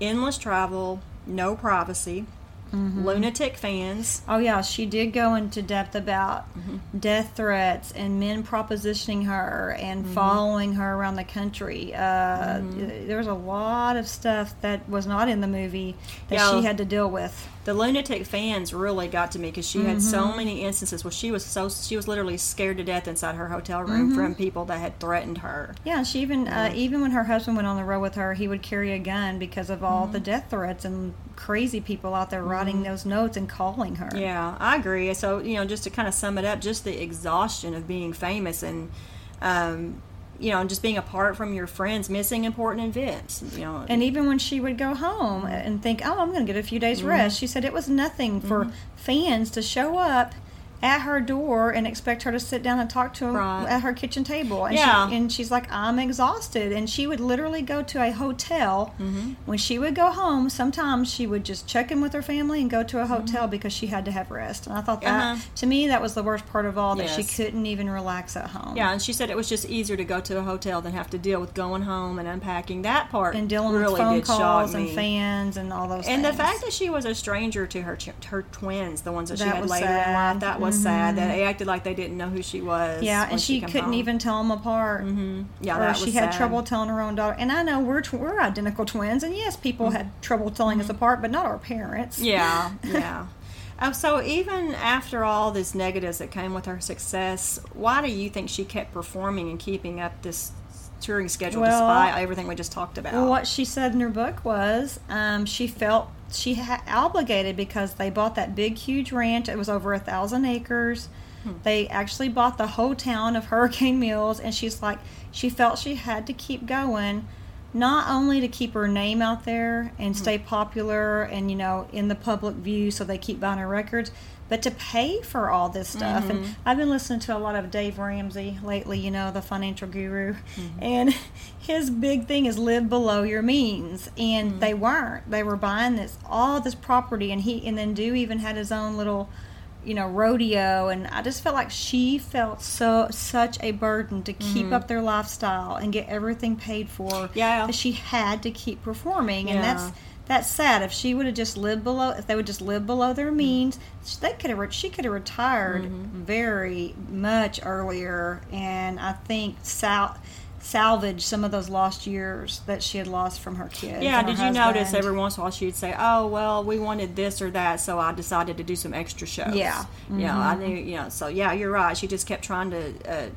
endless travel, no privacy, Mm-hmm. lunatic fans. Oh yeah, she did go into depth about Mm-hmm. death threats and men propositioning her and Mm-hmm. following her around the country. Uh, There was a lot of stuff that was not in the movie that Yeah. she had to deal with. The lunatic fans really got to me because she had so Mm-hmm. many instances where she was so she was literally scared to death inside her hotel room Mm-hmm. from people that had threatened her. Yeah, she even uh, even when her husband went on the road with her, he would carry a gun because of all Mm-hmm. the death threats and crazy people out there writing those notes and calling her. Yeah, I agree. So you know, just to kind of sum it up, just the exhaustion of being famous and. Um, you know, just being apart from your friends, missing important events. You know, And even when she would go home and think, "Oh, I'm going to get a few days Mm-hmm. rest," she said it was nothing for fans to show up at her door and expect her to sit down and talk to them Right. at her kitchen table. And, Yeah. she, and she's like, "I'm exhausted," and she would literally go to a hotel. Mm-hmm. When she would go home, sometimes she would just check in with her family and go to a Mm-hmm. hotel because she had to have rest. And I thought that, Uh-huh. to me, that was the worst part of all that she couldn't even relax at home. Yeah, and she said it was just easier to go to a hotel than have to deal with going home and unpacking. That part And dealing really with phone calls and fans and all those and things. the fact that she was a stranger to her ch- her twins, the ones that, she had later in life, that was sad. That they acted like they didn't know who she was. Yeah, and she, come couldn't home. even tell them apart. Mm-hmm. Yeah, or that she had sad. trouble telling her own daughter. And I know we're tw- we're identical twins, and yes, people had trouble telling us apart, but not our parents. Mm-hmm. Yeah, yeah. Oh, so even after all these negatives that came with her success, why do you think she kept performing and keeping up this touring schedule Well- despite everything we just talked about? Well, what she said in her book was um, she felt she ha- obligated because they bought that big, huge ranch. It was over a thousand acres. Hmm. They actually bought the whole town of Hurricane Mills, and she's like, she felt she had to keep going, not only to keep her name out there and Hmm. stay popular and you know in the public view, so they keep buying her records, but to pay for all this stuff. Mm-hmm. And I've been listening to a lot of Dave Ramsey lately, you know, the financial guru, Mm-hmm. and his big thing is live below your means. And Mm-hmm. they weren't. They were buying this all this property, and he and then Doo even had his own little, you know, rodeo. And I just felt like she felt so such a burden to keep up their lifestyle and get everything paid for. Mm-hmm. Yeah. that she had to keep performing, and that's that's sad. If she would have just lived below, if they would just live below their mm-hmm. means, they could have. She could have retired mm-hmm. very much earlier, and I think sal- salvage some of those lost years that she had lost from her kids. Yeah, her did you notice every once in a while she'd say, "Oh, well, we wanted this or that, so I decided to do some extra shows." Yeah. yeah, I mm-hmm. knew. You know, so yeah, you're right. She just kept trying to uh,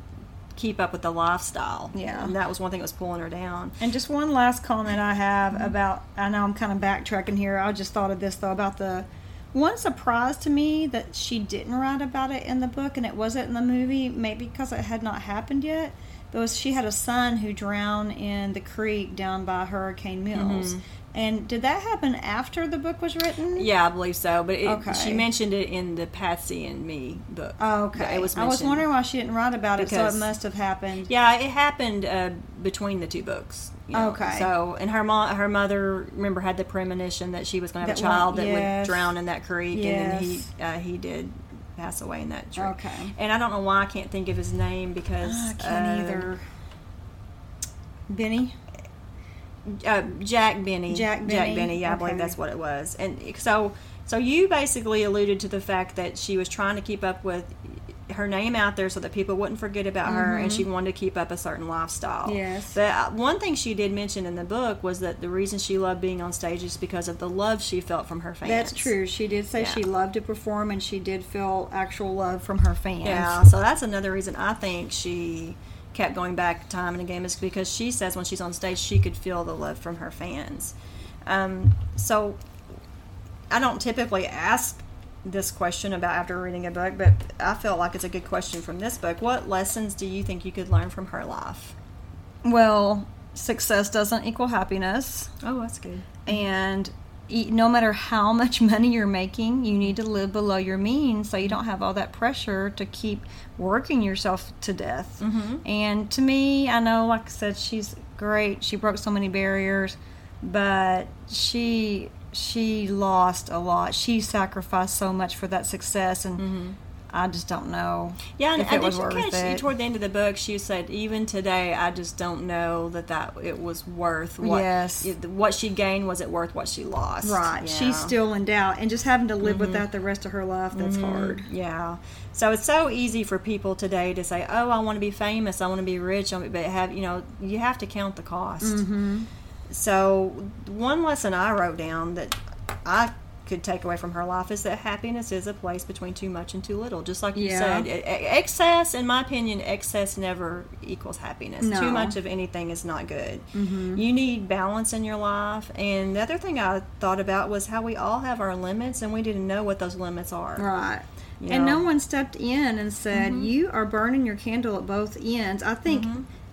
keep up with the lifestyle. Yeah. and that was one thing that was pulling her down. And just one last comment I have Mm-hmm. about I know I'm kind of backtracking here. I just thought of this though about the one surprise to me that she didn't write about it in the book and it wasn't in the movie, maybe because it had not happened yet. But was she had a son who drowned in the creek down by Hurricane Mills. And did that happen after the book was written? Mm-hmm. Yeah, I believe so. But it, Okay. she mentioned it in the Patsy and Me book. Oh, okay. it was I was wondering why she didn't write about it, so Because- it must have happened. Yeah, it happened uh, between the two books. you know. Okay. So, and her mom, her mother, remember, had the premonition that she was going to have That a child one- that yes. would drown in that creek, and then he uh, he did pass away in that creek. Okay. And I don't know why I can't think of his name because I can't uh, either. Benny? uh, Jack Benny. Jack Benny. Jack Benny, Benny. Yeah, I believe that's what it was. And so, so you basically alluded to the fact that she was trying to keep up with her name out there so that people wouldn't forget about her, and she wanted to keep up a certain lifestyle. Mm-hmm. Yes. But uh, one thing she did mention in the book was that the reason she loved being on stage is because of the love she felt from her fans. That's true. She did say Yeah. she loved to perform, and she did feel actual love from her fans. Yeah, so that's another reason I think she kept going back time and again is because she says when she's on stage she could feel the love from her fans. Um, so I don't typically ask this question about after reading a book, but I felt like it's a good question from this book. What lessons do you think you could learn from her life? Well, success doesn't equal happiness, Oh, that's good. and no matter how much money you're making, you need to live below your means so you don't have all that pressure to keep working yourself to death. Mhm. And to me, I know, like I said, she's great. She broke so many barriers, but she she lost a lot. She sacrificed so much for that success, and mm-hmm. I just don't know Yeah, and if I it was did you catch it. toward the end of the book? She said, "Even today, I just don't know that that it was worth what Yes. what she gained. Was it worth what she lost? Right. Yeah. She's still in doubt, and just having to live with mm-hmm. that the rest of her life, that's mm-hmm. hard. Yeah. So it's so easy for people today to say, "Oh, I want to be famous. I want to be rich." But have you know, you have to count the cost. Mm-hmm. So one lesson I wrote down that I could take away from her life is that happiness is a place between too much and too little. Just like you Yeah. said, excess, in my opinion, excess never equals happiness. No. Too much of anything is not good. Mm-hmm. You need balance in your life. And the other thing I thought about was how we all have our limits, and we didn't know what those limits are. Right. You And know? no one stepped in and said, You are burning your candle at both ends. I think,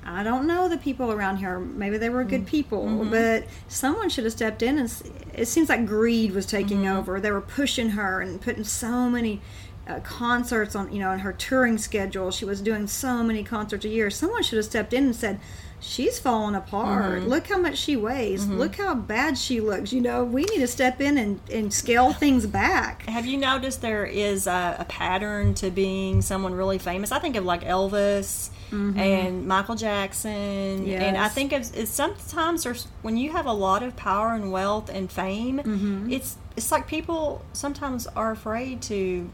I don't know the people around here. Maybe they were good mm-hmm. people, mm-hmm. but someone should have stepped in. And it seems like greed was taking mm-hmm. over. They were pushing her and putting so many. Uh, concerts on you know on her touring schedule she was doing so many concerts a year someone should have stepped in and said she's falling apart. Look how much she weighs. Look how bad she looks you know? We need to step in and, and scale things back. Have you noticed there is a, a pattern to being someone really famous? I think of like Elvis and Michael Jackson, and I Mm-hmm. Think of it's sometimes there's when you have a lot of power and wealth and fame, Mm-hmm. it's it's like people sometimes are afraid to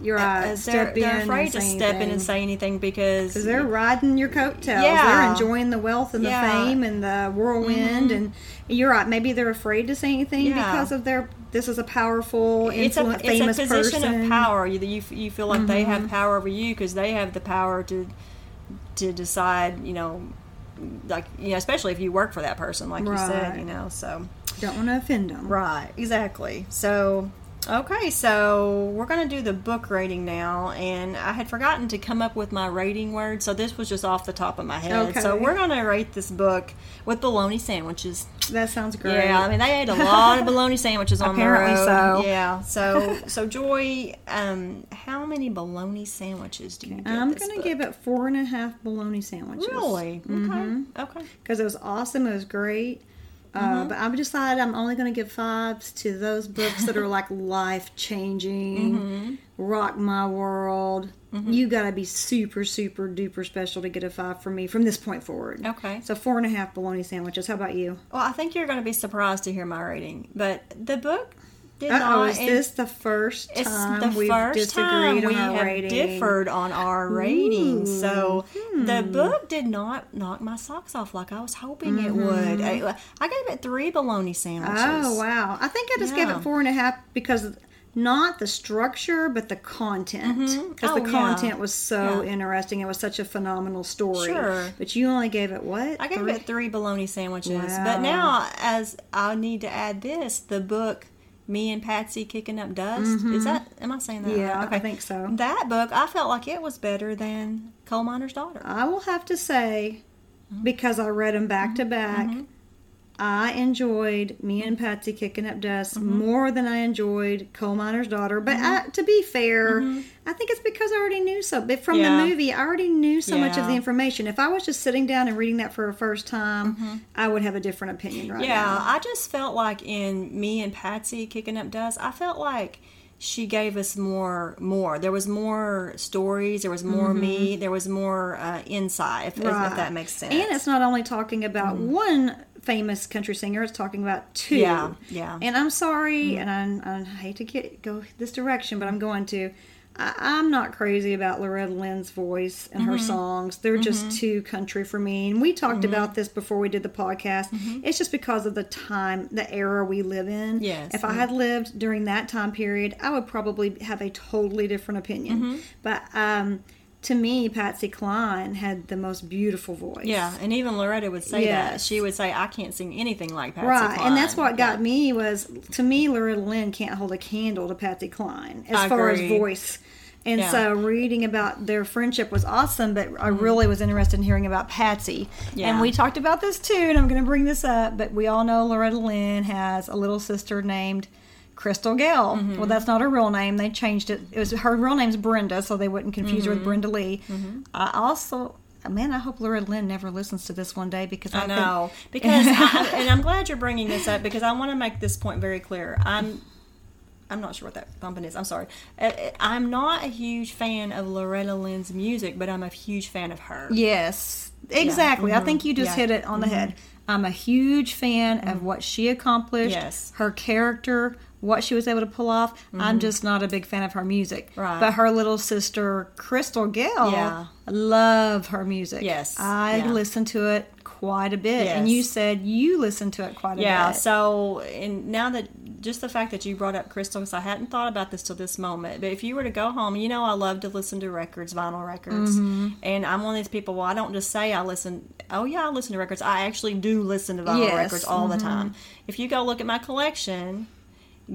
You're right. uh, they're, step they're in afraid to step in and say anything because they're riding your coattails. Yeah. They're enjoying the wealth and the Yeah. Mm-hmm. fame and the whirlwind. And you're right. Maybe they're afraid to say anything Yeah. because of their. This is a powerful, it's a it's famous a position person. Mm-hmm. of power. You you, you feel like they have power over you because they have the power to to decide. You know, like you know, especially if you work for that person, like you said. You know, so Don't want to offend them. right, exactly. So. Okay, so we're going to do the book rating now, and I had forgotten to come up with my rating word, so this was just off the top of my head. So we're going to rate this book with bologna sandwiches. That sounds great. Yeah, I mean they ate a lot of bologna sandwiches on Apparently the road. so. Yeah. So so Joy, um, how many bologna sandwiches do you give I'm going to give it four and a half bologna sandwiches. Really? Okay. Okay. because it was awesome. It was great. Mm-hmm. Uh, but I've decided I'm only going to give fives to those books that are like life changing, Mm-hmm. rock my world. You got to be super, super duper special to get a five from me from this point forward. Okay. So four and a half bologna sandwiches. How about you? Well, I think you're going to be surprised to hear my rating, but the book did Uh oh, not. is this the first time the we've first disagreed time on we our have rating? differed on our rating. So Hmm. the book did not knock my socks off like I was hoping it would. I, I gave it three bologna sandwiches. Mm-hmm. Oh wow! I think I just gave it four and a half because not the structure, but the content. Because Oh, the yeah. content was so Yeah. interesting. It was such a phenomenal story. Sure. But you only gave it what? I gave Three? it three bologna sandwiches. Wow. But now, as I need to add this, the book "Me and Patsy Kicking Up Dust" is that? Am I saying that? Mm-hmm. Yeah, right? I think so. That book, I felt like it was better than Coal Miner's Daughter. I will have to say, Mm-hmm. because I read them back to back, I enjoyed me and Patsy kicking up dust Mm-hmm. more than I enjoyed Coal Miner's Daughter. But I, to be fair, I think it's because I already knew so. But from Mm-hmm. Yeah. the movie, I already knew so much of the information. If I was just sitting down and reading that for a first time, I would have a different opinion right Mm-hmm. Yeah, now. I just felt like in Me and Patsy Kicking Up Dust, I felt like she gave us more more there was more stories there was more me there was more uh, insight if, if- if Mm-hmm. That makes sense And it's not only talking about Mm-hmm. one famous country singer. It's talking about two. Yeah, yeah. And I'm sorry, and I, I hate to get go this direction, but I'm going to. I, I'm not crazy about Loretta Lynn's voice and Mm-hmm. her songs. They're just too country for me. And we talked about this before we did the podcast. It's just because of the time, the era we live in. Mm-hmm. Yes. If I had lived during that time period, I would probably have a totally different opinion. Mm-hmm. But um, to me, Patsy Cline had the most beautiful voice. Yeah, and even Loretta would say that. Yes. She would say, "I can't sing anything like Patsy Right, Cline." and that's what got Yeah. me was to me Loretta Lynn can't hold a candle to Patsy Cline as I far as agree. voice. And Yeah. so reading about their friendship was awesome, but I mm-hmm. really was interested in hearing about Patsy. Yeah. And we talked about this too, and I'm going to bring this up, but we all know Loretta Lynn has a little sister named Crystal Gayle. Mm-hmm. Well, that's not her real name. They changed it. It was her real name's Brenda, so they wouldn't confuse her Mm-hmm. with Brenda Lee. I also, man, I hope Loretta Lynn never listens to this one day because I, I think- know because, I, and I'm glad you're bringing this up because I want to make this point very clear. I'm, I'm not sure what that thumping is. I'm sorry. Uh, I'm not a huge fan of Loretta Lynn's music, but I'm a huge fan of her. Yes, exactly. I think you just Mm-hmm. Yeah. Mm-hmm. hit it on the head. I'm a huge fan of what she accomplished, Yes. her character, what she was able to pull off. I'm just not a big fan of her music. Mm-hmm. Right. But her little sister, Crystal Gayle, Yeah. love her music. Yes. I Yeah. listen to it quite a bit. And you said you listened to it quite a Yeah, bit. Yeah. So and now that just the fact that you brought up Crystal, because I hadn't thought about this till this moment, but if you were to go home, you know I love to listen to records, vinyl records, Mm-hmm. and I'm one of these people. Well, I don't just say I listen. Oh yeah, I listen to records. I actually do listen to vinyl Yes, records all the mhm. time. If you go look at my collection,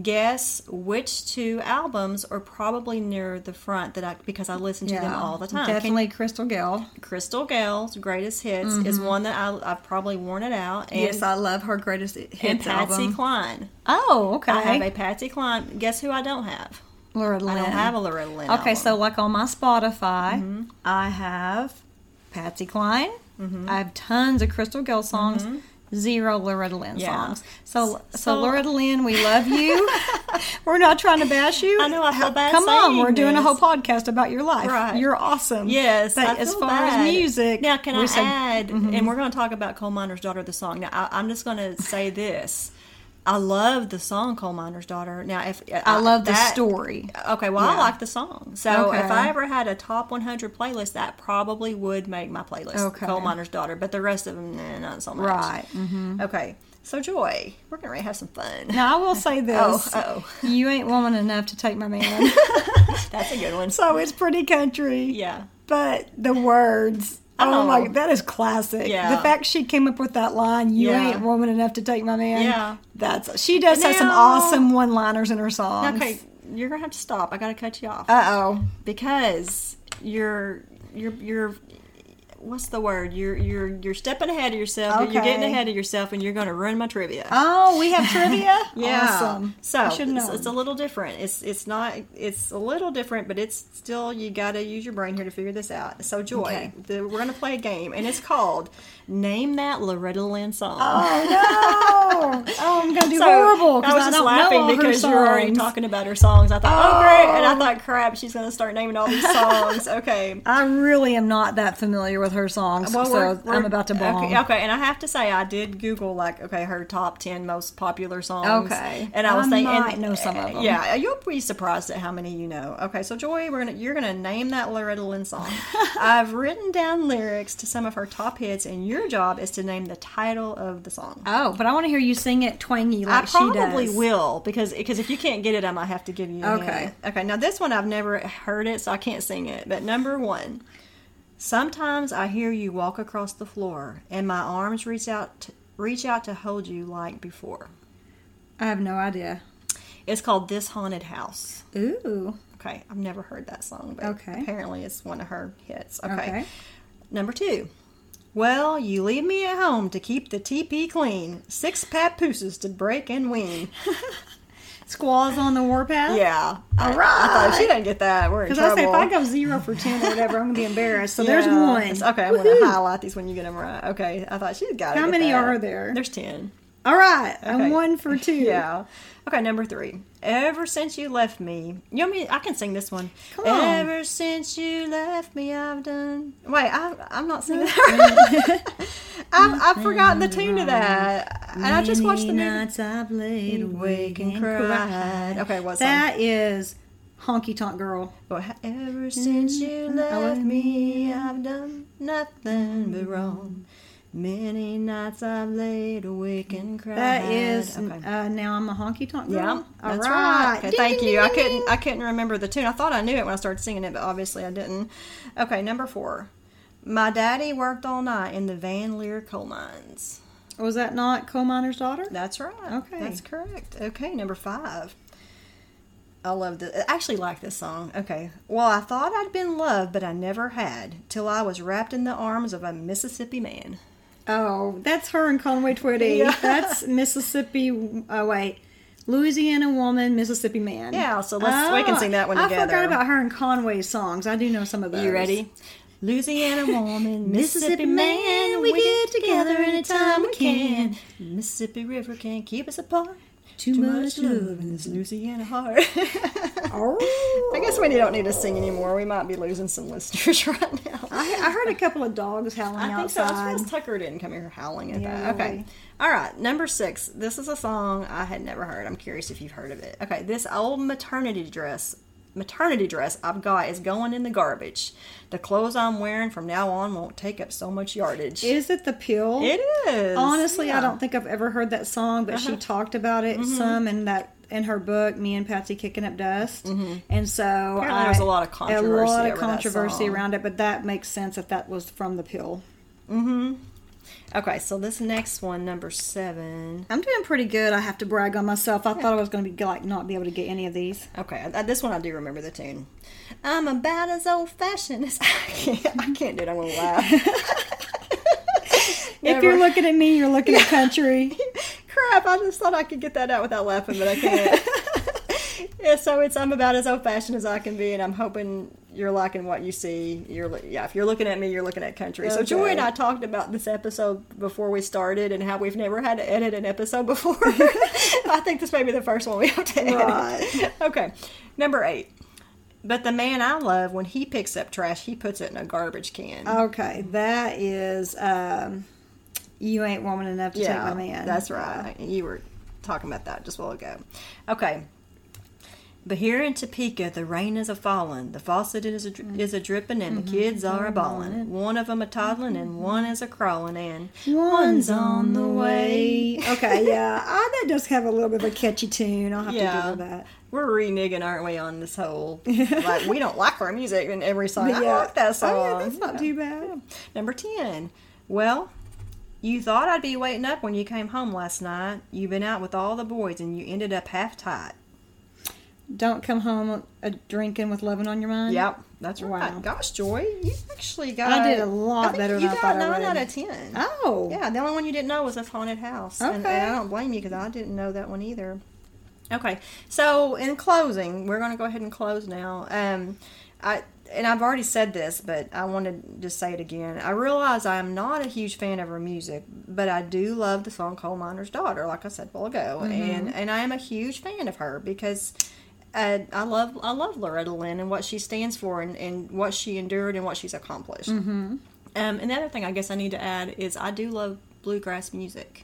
guess which two albums are probably near the front that I because I listen to them all the time. Can- Definitely Crystal Gayle. Crystal Gayle's greatest hits is one that I, I've probably worn it out. And, Mm-hmm. yes, I love her greatest hits and Patsy album. Cline. Oh, okay. I have a Patsy Cline. Guess who I don't have? Loretta I don't have a Loretta Lynn. Okay, album. so like on my Spotify, Mm-hmm. I have Patsy Cline. Mm-hmm. I have tons of Crystal Gayle songs. Zero Loretta Lynn Yeah. songs. So, so, So- Loretta Lynn, we love you. we're not trying to bash you. I know, I feel bad Come on, we're doing a whole podcast about your life. Right. You're awesome. Yes, but as far bad. as music, now can I said- add? Mm-hmm. And we're going to talk about Coal Miner's Daughter, the song. Now I, I'm just going to say this: I love the song Coal Miner's Daughter. Now, if I love the story. Okay, well, I like the song. So Okay. if I ever had a top 100 playlist, that probably would make my playlist. Okay. Coal Miner's Daughter, but the rest of them, nah, not so much. Right. Mm-hmm. Okay. So Joy, we're gonna have some fun. Now I will say this: Oh, uh-oh. you ain't woman enough to take my man. That's a good one. so it's pretty country. Yeah. But the words. Oh my, that is classic. Yeah. The fact she came up with that line, "You Yeah. ain't woman enough to take my man." Yeah. that's she does have some awesome one-liners in her songs. Okay, you're gonna have to stop. I gotta cut you off Uh oh. because you're you're you're what's the word? You're you're you're stepping ahead of yourself. You're getting ahead of yourself, and you're gonna ruin my trivia. Oh, we have trivia. Yeah. Awesome. So it's, it's a little different. It's it's not. It's a little different, but it's still you got to use your brain here to figure this out. So Joy, Okay. the, we're gonna play a game, and it's called Name That Loretta Lynn Song. Oh no! Oh, I'm gonna do So, horrible I because was I, just laughing know all her because you were already talking about her songs. I thought, oh, great, and I Oh. thought, crap, she's gonna start naming all these songs. Okay. I really am not that familiar with her songs, Well, so we're- we're- I'm about to bomb. Okay, okay, and I have to say, I did Google like, okay, her top ten most popular songs. Okay. and I was I thinking, and- know some of them. Yeah, you'll be surprised at how many you know. Okay, so Joy, we're gonna you're gonna name that Loretta Lynn song. I've written down lyrics to some of her top hits, and your job is to name the title of the song. Oh, but I want to hear you sing it twangy like I she probably will because because if you can't get it, I might have to give you. a Okay. hint. Okay. Now this one I've never heard it, so I can't sing it. But number one, sometimes I hear you walk across the floor, and my arms reach out to, reach out to hold you like before. I have no idea. It's called "This Haunted House." Ooh. Okay, I've never heard that song, but Okay. apparently it's one of her hits. Okay. Okay. Number two. Well, you leave me at home to keep the TP clean. Six papooses to break and wean. Squaws on the warpath. Yeah. I, All I thought she didn't get that, we're in trouble. Because I say if I go zero for ten or whatever, I'm gonna be embarrassed. So there's Yeah. one. Okay, I'm gonna highlight these when you get them right. Okay, I thought she's got it. How many are there? There's ten. All right, Okay. I'm one for two. Yeah. Okay, number three. Ever since you left me, you know me. I can sing this one. Come on. Ever since you left me, I've done. Wait, I, I'm not singing that. I've, I've forgotten the tune to that, and I just watched the movie. nights I've laid Awake and cried. cried. Okay, what song? That is Honky Tonk Girl. But ever since you mm-hmm. left me, I've done nothing but wrong. Many nights I've laid awake and cried. That is okay. uh, now I'm a honky tonk girl. Yeah, All that's right. right. Okay, Ding, thank ding, you. ding, I couldn't. I couldn't remember the tune. I thought I knew it when I started singing it, but obviously I didn't. Okay, number four. My daddy worked all night in the Van Lear coal mines. Was that not Coal Miner's Daughter? That's right. Okay. that's correct. Okay, number five. I love this. I actually like this song. Okay. Well, I thought I'd been loved, but I never had, till I was wrapped in the arms of a Mississippi man. Oh, that's her and Conway Twitty. Yeah. That's Mississippi. Oh wait, Louisiana woman, Mississippi man. Yeah, so let's- we can ah, sing that one I together. I forgot about her and Conway's songs. I do know some of those. You ready? Louisiana woman, Mississippi man, we get together anytime we can. Mississippi River can't keep us apart. Too, Too much, much love in this Louisiana heart. Oh. I guess we don't need to sing anymore. We might be losing some listeners right now. I, I heard a couple of dogs howling I think so. Outside. surprised Tucker didn't come here howling at Yeah, that. Okay. really. All right. Number six. This is a song I had never heard. I'm curious if you've heard of it. Okay. This old maternity dress, maternity dress I've got is going in the garbage. The clothes I'm wearing from now on won't take up so much yardage. Is it the pill? It is. Honestly, Yeah. I don't think I've ever heard that song, but she Uh-huh. talked about it Mm-hmm. some in that in her book, "Me and Patsy Kicking Up Dust," and so Apparently I, there was a lot of controversy a lot of controversy around it. But that makes sense if that was from the pill. Okay. So this next one, number seven. I'm doing pretty good. I have to brag on myself. I thought I was going to be like not be able to get any of these. Okay, uh, this one I do remember the tune. I'm about as old fashioned as I can. I can't do it. I'm gonna laugh. If you're looking at me, you're looking at country. Crap! I just thought I could get that out without laughing, but I can't. yeah, so it's I'm about as old fashioned as I can be, and I'm hoping you're liking what you see. You're yeah, if you're looking at me, you're looking at country. So Joy and I talked about this episode before we started, and how we've never had to edit an episode before. I think this may be the first one we have to edit. Right. Okay, number eight. But the man I love, when he picks up trash, he puts it in a garbage can. Okay, that is. Um, you ain't woman enough to take my man. That's right. You were talking about that just a while ago. Okay. But here in Topeka, the rain is a falling, the faucet is a, dri- mm-hmm. is a dripping, and the mm-hmm. kids are a bawling. One of 'em a toddling, and mm-hmm. one is a crawling, and One's on the way. Okay, yeah, I, that does have a little bit of a catchy tune. I'll have to Yeah. give her that. we're reneging, aren't we, on this whole like we don't like our music in every song. I Yeah. like that song. Oh, yeah, that's not Yeah. too bad. Number 10. Well, you thought I'd be waiting up when you came home last night. You've been out with all the boys and you ended up half tight. Don't come home uh, drinking with loving on your mind. Yep, that's right. Wow. Gosh, Joy, you actually got. I did a lot better you than I got thought I nine out of ten. Oh. Yeah, the only one you didn't know was this haunted house, and, and I don't blame you because I didn't know that one either. Okay, so in closing, we're going to go ahead and close now. Um, I and I've already said this, but I want to just say it again. I realize I am not a huge fan of her music, but I do love the song "Coal Miner's Daughter," like I said a while ago, Mm-hmm. and and I am a huge fan of her because. Uh, I love I love Loretta Lynn and what she stands for and, and what she endured and what she's accomplished. Mm-hmm. Um, and the other thing I guess I need to add is I do love bluegrass music.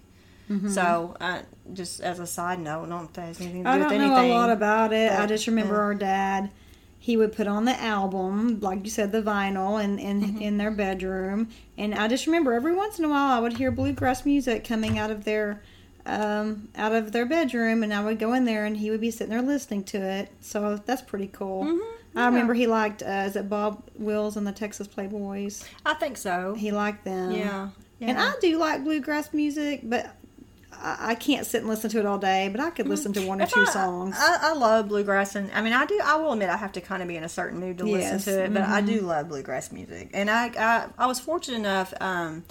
Mm-hmm. So, uh, just as a side note, not if that has anything to do I with don't know anything. a lot about it. I just remember yeah. our dad. He would put on the album, like you said, the vinyl, and in, Mm-hmm. in their bedroom. And I just remember every once in a while I would hear bluegrass music coming out of their um, out of their bedroom, and I would go in there, and he would be sitting there listening to it. So that's pretty cool. Mhm, I remember he liked uh, is it Bob Wills and the Texas Playboys? I think so. He liked them. yeah. yeah. And I do like bluegrass music, but I, I can't sit and listen to it all day. But I could listen to one or If two I- songs. I, I love bluegrass, and I mean, I do. I will admit, I have to kind of be in a certain mood to Yes, listen to it, but I mhm. do love bluegrass music, and I I, I was fortunate enough um,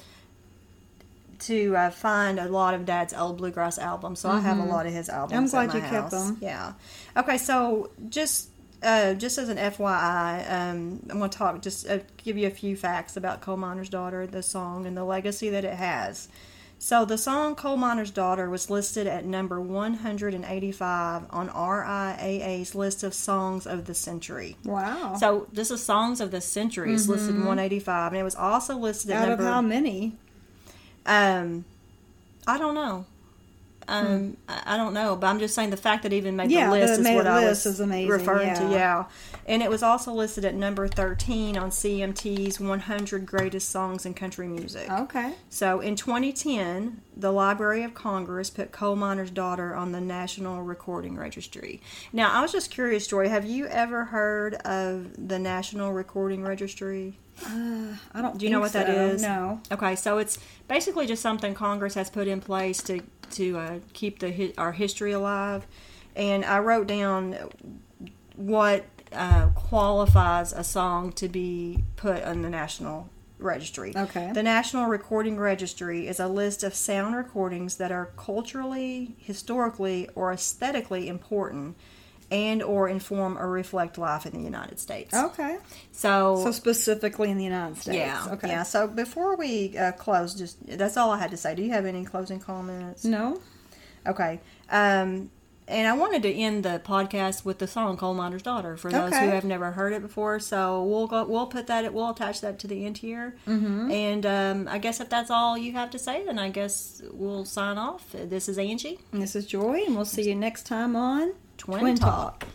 to uh, find a lot of Dad's old bluegrass albums, so I have a lot of his albums. Mm-hmm. I'm glad my you kept them. Yeah. Okay, so just. Uh, just as an FYI, um, I'm going to talk, just uh, give you a few facts about Coal Miner's Daughter, the song, and the legacy that it has. So the song Coal Miner's Daughter was listed at number 185 on RIAA's list of songs of the century. Wow. So this is songs of the century. It's listed 185, and it was also listed at Mm-hmm. Out of number. how many? Um, I don't know. Um, I I don't know, but I'm just saying the fact that it even made Hmm. Yeah, the list is what I was is amazing, referring to. yeah. Yeah, and it was also listed at number 13 on CMT's 100 Greatest Songs in Country Music. Okay. So in 2010, the Library of Congress put Coal Miner's Daughter on the National Recording Registry. Now, I was just curious, Joy, have you ever heard of the National Recording Registry? Uh, I don't. Do you know what that so. is? No. Okay, so it's basically just something Congress has put in place to to uh, keep the our history alive. And I wrote down what uh, qualifies a song to be put on the national registry. Okay. The National Recording Registry is a list of sound recordings that are culturally, historically, or aesthetically important and or inform or reflect life in the United States. Okay. So, So specifically in the United States. yeah, Okay. yeah. So before we uh, close, just that's all I had to say. Do you have any closing comments? No. Okay. Um, and I wanted to end the podcast with the song "Coal Miner's Daughter" for those Okay. who have never heard it before. So we'll go. We'll put that. We'll attach that to the end here. Mm-hmm. And um, I guess if that's all you have to say, then I guess we'll sign off. This is Angie. And this is Joy, and we'll see you next time on Twin, Twin Talk. Talk.